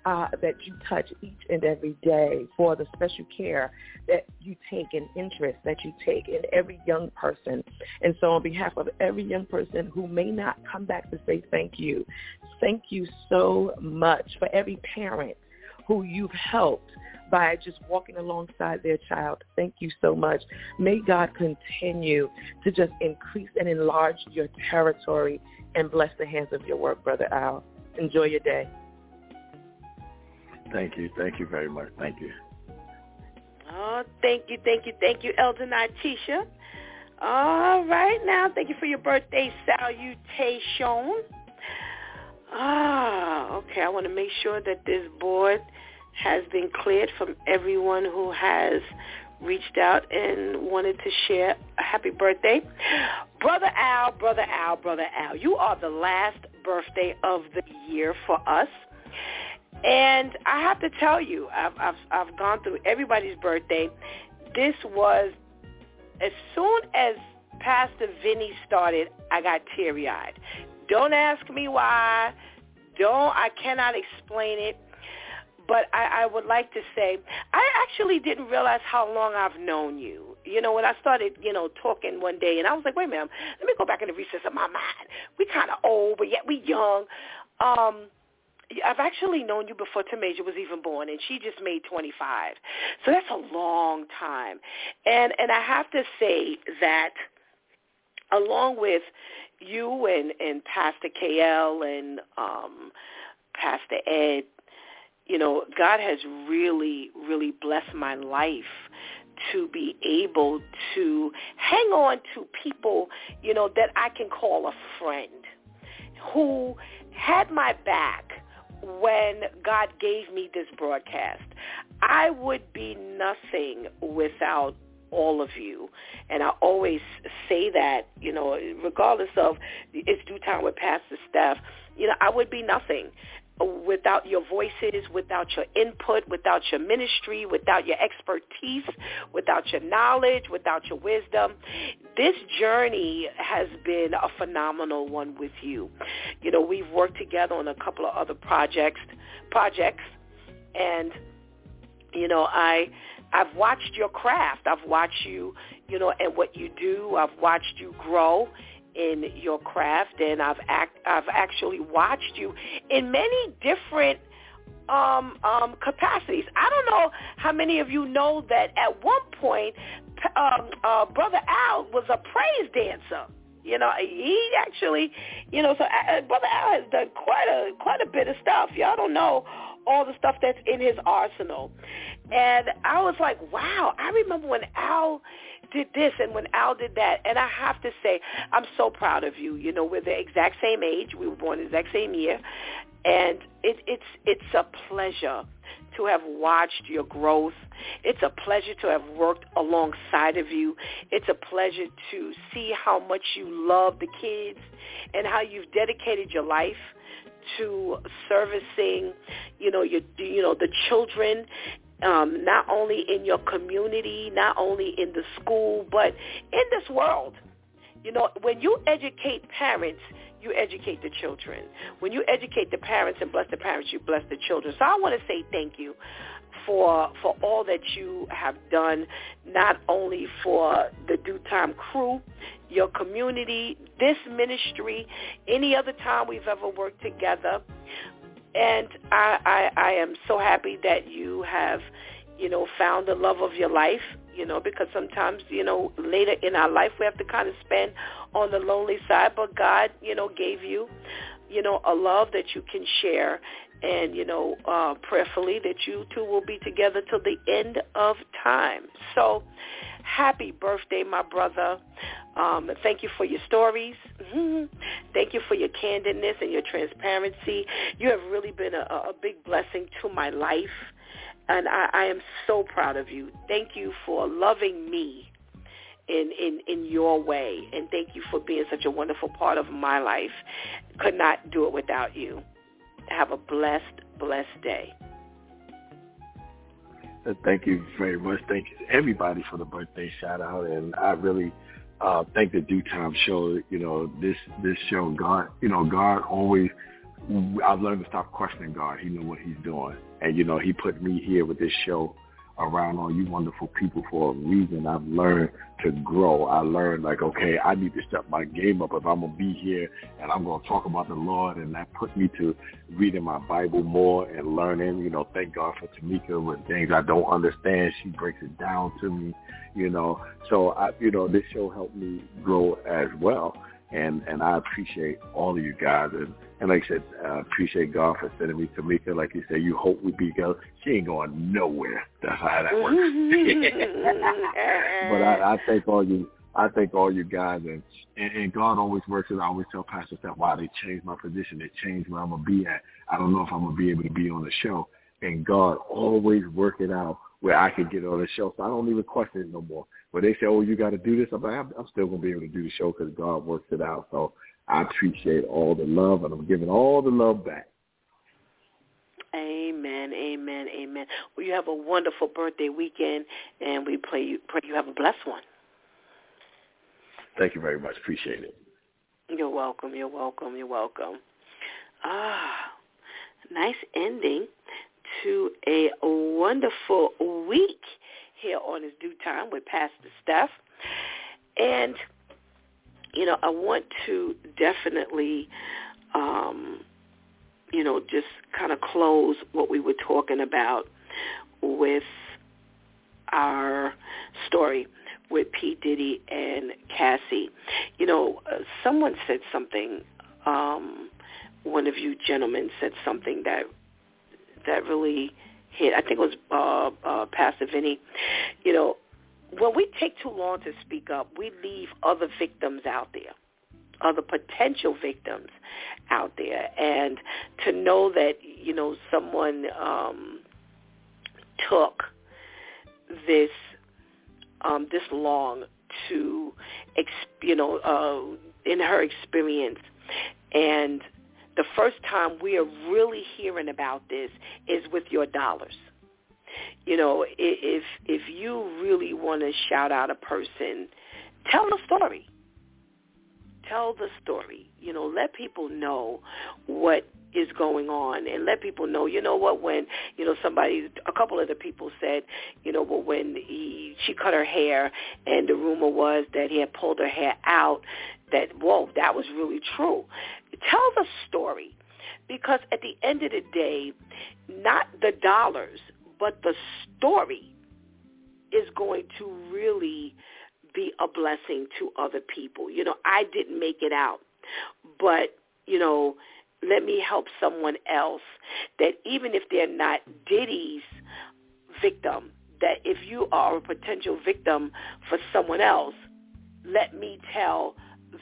uh, that you touch each and every day, for the special care that you take and interest that you take in every young person. And so on behalf of every young person who may not come back to say thank you, thank you so much for every parent who you've helped by just walking alongside their child. Thank you so much. May God continue to just increase and enlarge your territory and bless the hands of your work, Brother Al. Enjoy your day. Thank you. Thank you very much. Thank you. Oh, thank you, thank you, thank you, Elder Natisha. All right, now, thank you for your birthday salutation. Ah, okay, I want to make sure that this board has been cleared from everyone who has reached out and wanted to share a happy birthday. Brother Al, Brother Al, Brother Al, you are the last birthday of the year for us. And I have to tell you, I've, I've, I've gone through everybody's birthday. This was, as soon as Pastor Vinny started, I got teary-eyed. Don't ask me why. Don't, I cannot explain it. But I, I would like to say, I actually didn't realize how long I've known you. You know, when I started, you know, talking one day, and I was like, wait a minute, let me go back in the recess of my mind. We kind of old, but yet we young. Um, I've actually known you before Tamaja was even born, and she just made 25. So that's a long time. And and I have to say that along with you and, and Pastor KL and um, Pastor Ed, you know, God has really, really blessed my life to be able to hang on to people, you know, that I can call a friend who had my back when God gave me this broadcast. I would be nothing without all of you. And I always say that, you know, regardless of it's DEW Time with Pastor Steph, you know, I would be nothing without your voices, without your input, without your ministry, without your expertise, without your knowledge, without your wisdom. This journey has been a phenomenal one with you. You know, we've worked together on a couple of other projects, projects, and you know, I I've watched your craft. I've watched you, you know, and what you do. I've watched you grow in your craft, and I've act, I've actually watched you in many different um, um, capacities. I don't know how many of you know that at one point, um, uh, Brother Al was a praise dancer. You know, he actually, you know, so uh, Brother Al has done quite a quite a bit of stuff. Y'all don't know all the stuff that's in his arsenal. And I was like, wow, I remember when Al did this and when Al did that. And I have to say, I'm so proud of you. You know, we're the exact same age. We were born the exact same year. And it, it's it's a pleasure to have watched your growth. It's a pleasure to have worked alongside of you. It's a pleasure to see how much you love the kids and how you've dedicated your life to servicing, you know, your you know the children um, not only in your community, not only in the school, but in this world. You know, when you educate parents, you educate the children. When you educate the parents and bless the parents, you bless the children. So I want to say thank you for for all that you have done, not only for the DEW Time crew, your community, this ministry, any other time we've ever worked together. And I, I, I am so happy that you have, you know, found the love of your life, you know, because sometimes, you know, later in our life we have to kind of spend on the lonely side, but God, you know, gave you, you know, a love that you can share and, you know, uh, prayerfully that you two will be together till the end of time. So happy birthday, my brother. Um, thank you for your stories. Mm-hmm. Thank you for your candidness and your transparency. You have really been a, a big blessing to my life, and I, I am so proud of you. Thank you for loving me in, in, in your way, and thank you for being such a wonderful part of my life. Could not do it without you. Have a blessed, blessed day. Thank you very much. Thank you everybody for the birthday shout out, and I really uh, thank the DEW Time show. You know, this this show, God, you know, God always. I've learned to stop questioning God. He knew what He's doing, and you know, He put me here with this show around all you wonderful people for a reason. I've learned to grow. I learned like, okay, I need to step my game up if I'm gonna be here and I'm gonna talk about the Lord and that put me to reading my Bible more and learning, you know, thank God for Tamika with things I don't understand. She breaks it down to me, you know. So I you know, this show helped me grow as well and and I appreciate all of you guys. And and like I said, I appreciate God for sending me Tamika. Like you said, you hope we be together. She ain't going nowhere. That's how that works. but I, I thank all you. I thank all you guys, and, and and God always works it. I always tell Pastor Steph why they changed my position. They changed where I'm gonna be at. I don't know if I'm gonna be able to be on the show, and God always work it out where I can get on the show. So I don't even question it no more. But they say, oh, you got to do this. I'm like, I'm, I'm still to be able to do the show because God works it out. So I appreciate all the love, and I'm giving all the love back. Amen, amen, amen. Well, you have a wonderful birthday weekend, and we pray you, pray you have a blessed one. Thank you very much. Appreciate it. You're welcome. You're welcome. You're welcome. Ah, nice ending to a wonderful week here on his DEW Time with Pastor Steph. And, you know, I want to definitely, um, you know, just kind of close what we were talking about with our story with P. Diddy and Cassie. You know, uh, someone said something, um, one of you gentlemen said something that that really hit. I think it was uh, uh, Pastor Vinny. You know, when we take too long to speak up, we leave other victims out there, other potential victims out there, and to know that you know someone um, took this um, this long to, you know, uh, in her experience, and the first time we are really hearing about this is with your dollars. You know, if if you really want to shout out a person, tell the story. tell the story. You know, let people know what is going on and let people know, you know what, when, you know, somebody, a couple of the people said, you know, well, when he, she cut her hair and the rumor was that he had pulled her hair out, that, whoa, that was really true. Tell the story because at the end of the day, not the dollars, but the story is going to really be a blessing to other people. You know, I didn't make it out, but, you know, let me help someone else that even if they're not Diddy's victim, that if you are a potential victim for someone else, let me tell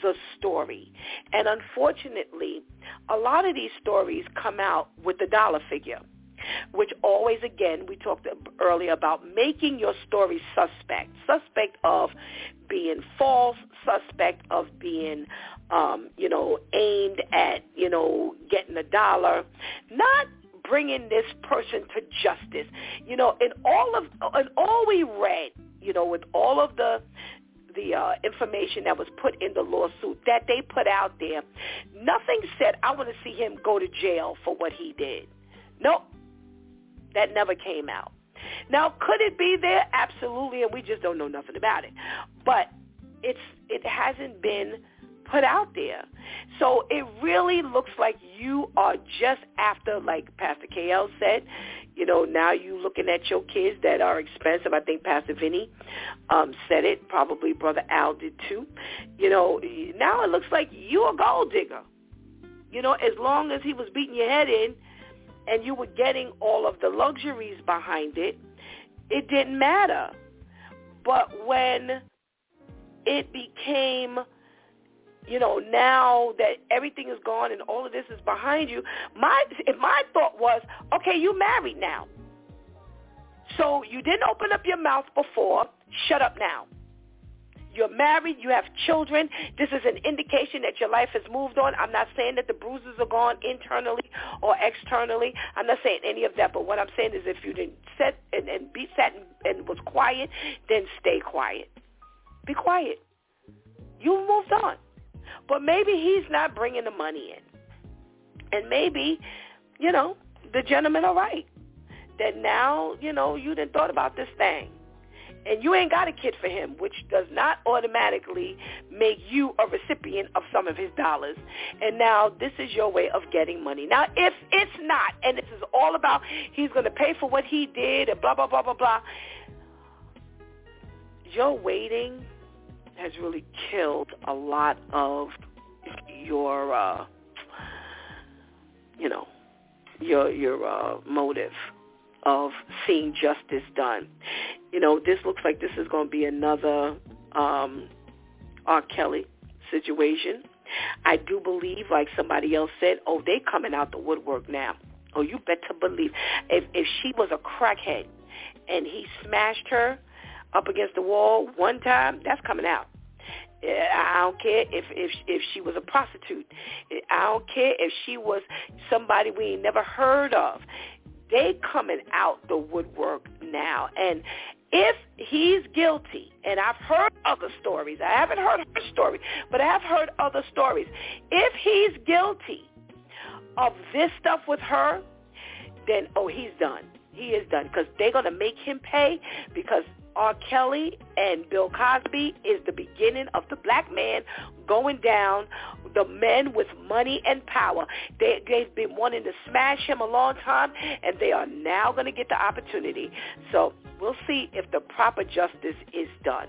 the story. And unfortunately, a lot of these stories come out with the dollar figure which always, again, we talked earlier about making your story suspect, suspect of being false, suspect of being, um, you know, aimed at, you know, getting a dollar, not bringing this person to justice. You know, in all of, in all we read, you know, with all of the the uh, information that was put in the lawsuit that they put out there, nothing said, I want to see him go to jail for what he did. Nope. That never came out. Now, could it be there? Absolutely, and we just don't know nothing about it. But it's it hasn't been put out there. So it really looks like you are just after, like Pastor KL said, you know, now you looking at your kids that are expensive. I think Pastor Vinny um, said it. Probably Brother Al did too. You know, now it looks like you a gold digger. You know, as long as he was beating your head in, and you were getting all of the luxuries behind it, it didn't matter. But when it became, you know, now that everything is gone and all of this is behind you, my my thought was, okay, you married now. So you didn't open up your mouth before, shut up now. You're married. You have children. This is an indication that your life has moved on. I'm not saying that the bruises are gone internally or externally. I'm not saying any of that. But what I'm saying is if you didn't sit and, and be sat and, and was quiet, then stay quiet. Be quiet. You moved on. But maybe he's not bringing the money in. And maybe, you know, the gentlemen are right. That now, you know, you didn't thought about this thing and you ain't got a kid for him, which does not automatically make you a recipient of some of his dollars. And now this is your way of getting money. Now, if it's not, and this is all about he's going to pay for what he did and blah, blah, blah, blah, blah, your waiting has really killed a lot of your, uh, you know, your your uh, motive of seeing justice done you know, this looks like this is going to be another um, R. Kelly situation. I do believe, like somebody else said, oh, they coming out the woodwork now. Oh, you better believe. If if she was a crackhead and he smashed her up against the wall one time, that's coming out. I don't care if if if she was a prostitute. I don't care if she was somebody we ain't never heard of. They coming out the woodwork now, and if he's guilty, and I've heard other stories, I haven't heard her story, but I have heard other stories. If he's guilty of this stuff with her, then, oh, he's done. He is done because they're going to make him pay because R. Kelly and Bill Cosby is the beginning of the black man going down, the men with money and power. They, they've been wanting to smash him a long time, and they are now going to get the opportunity. So we'll see if the proper justice is done.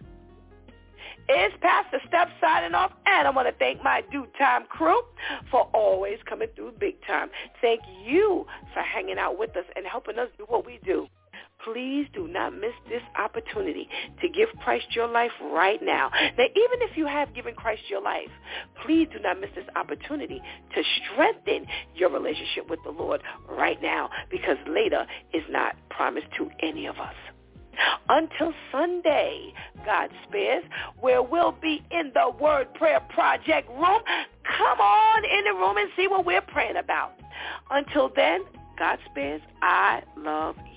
It's Pastor Steph signing off, and I want to thank my DEW Time crew for always coming through big time. Thank you for hanging out with us and helping us do what we do. please do not miss this opportunity to give Christ your life right now. Now, even if you have given Christ your life, please do not miss this opportunity to strengthen your relationship with the Lord right now because later is not promised to any of us. Until Sunday, God spares, where we'll be in the Word Prayer Project room. Come on in the room and see what we're praying about. Until then, God spares, I love you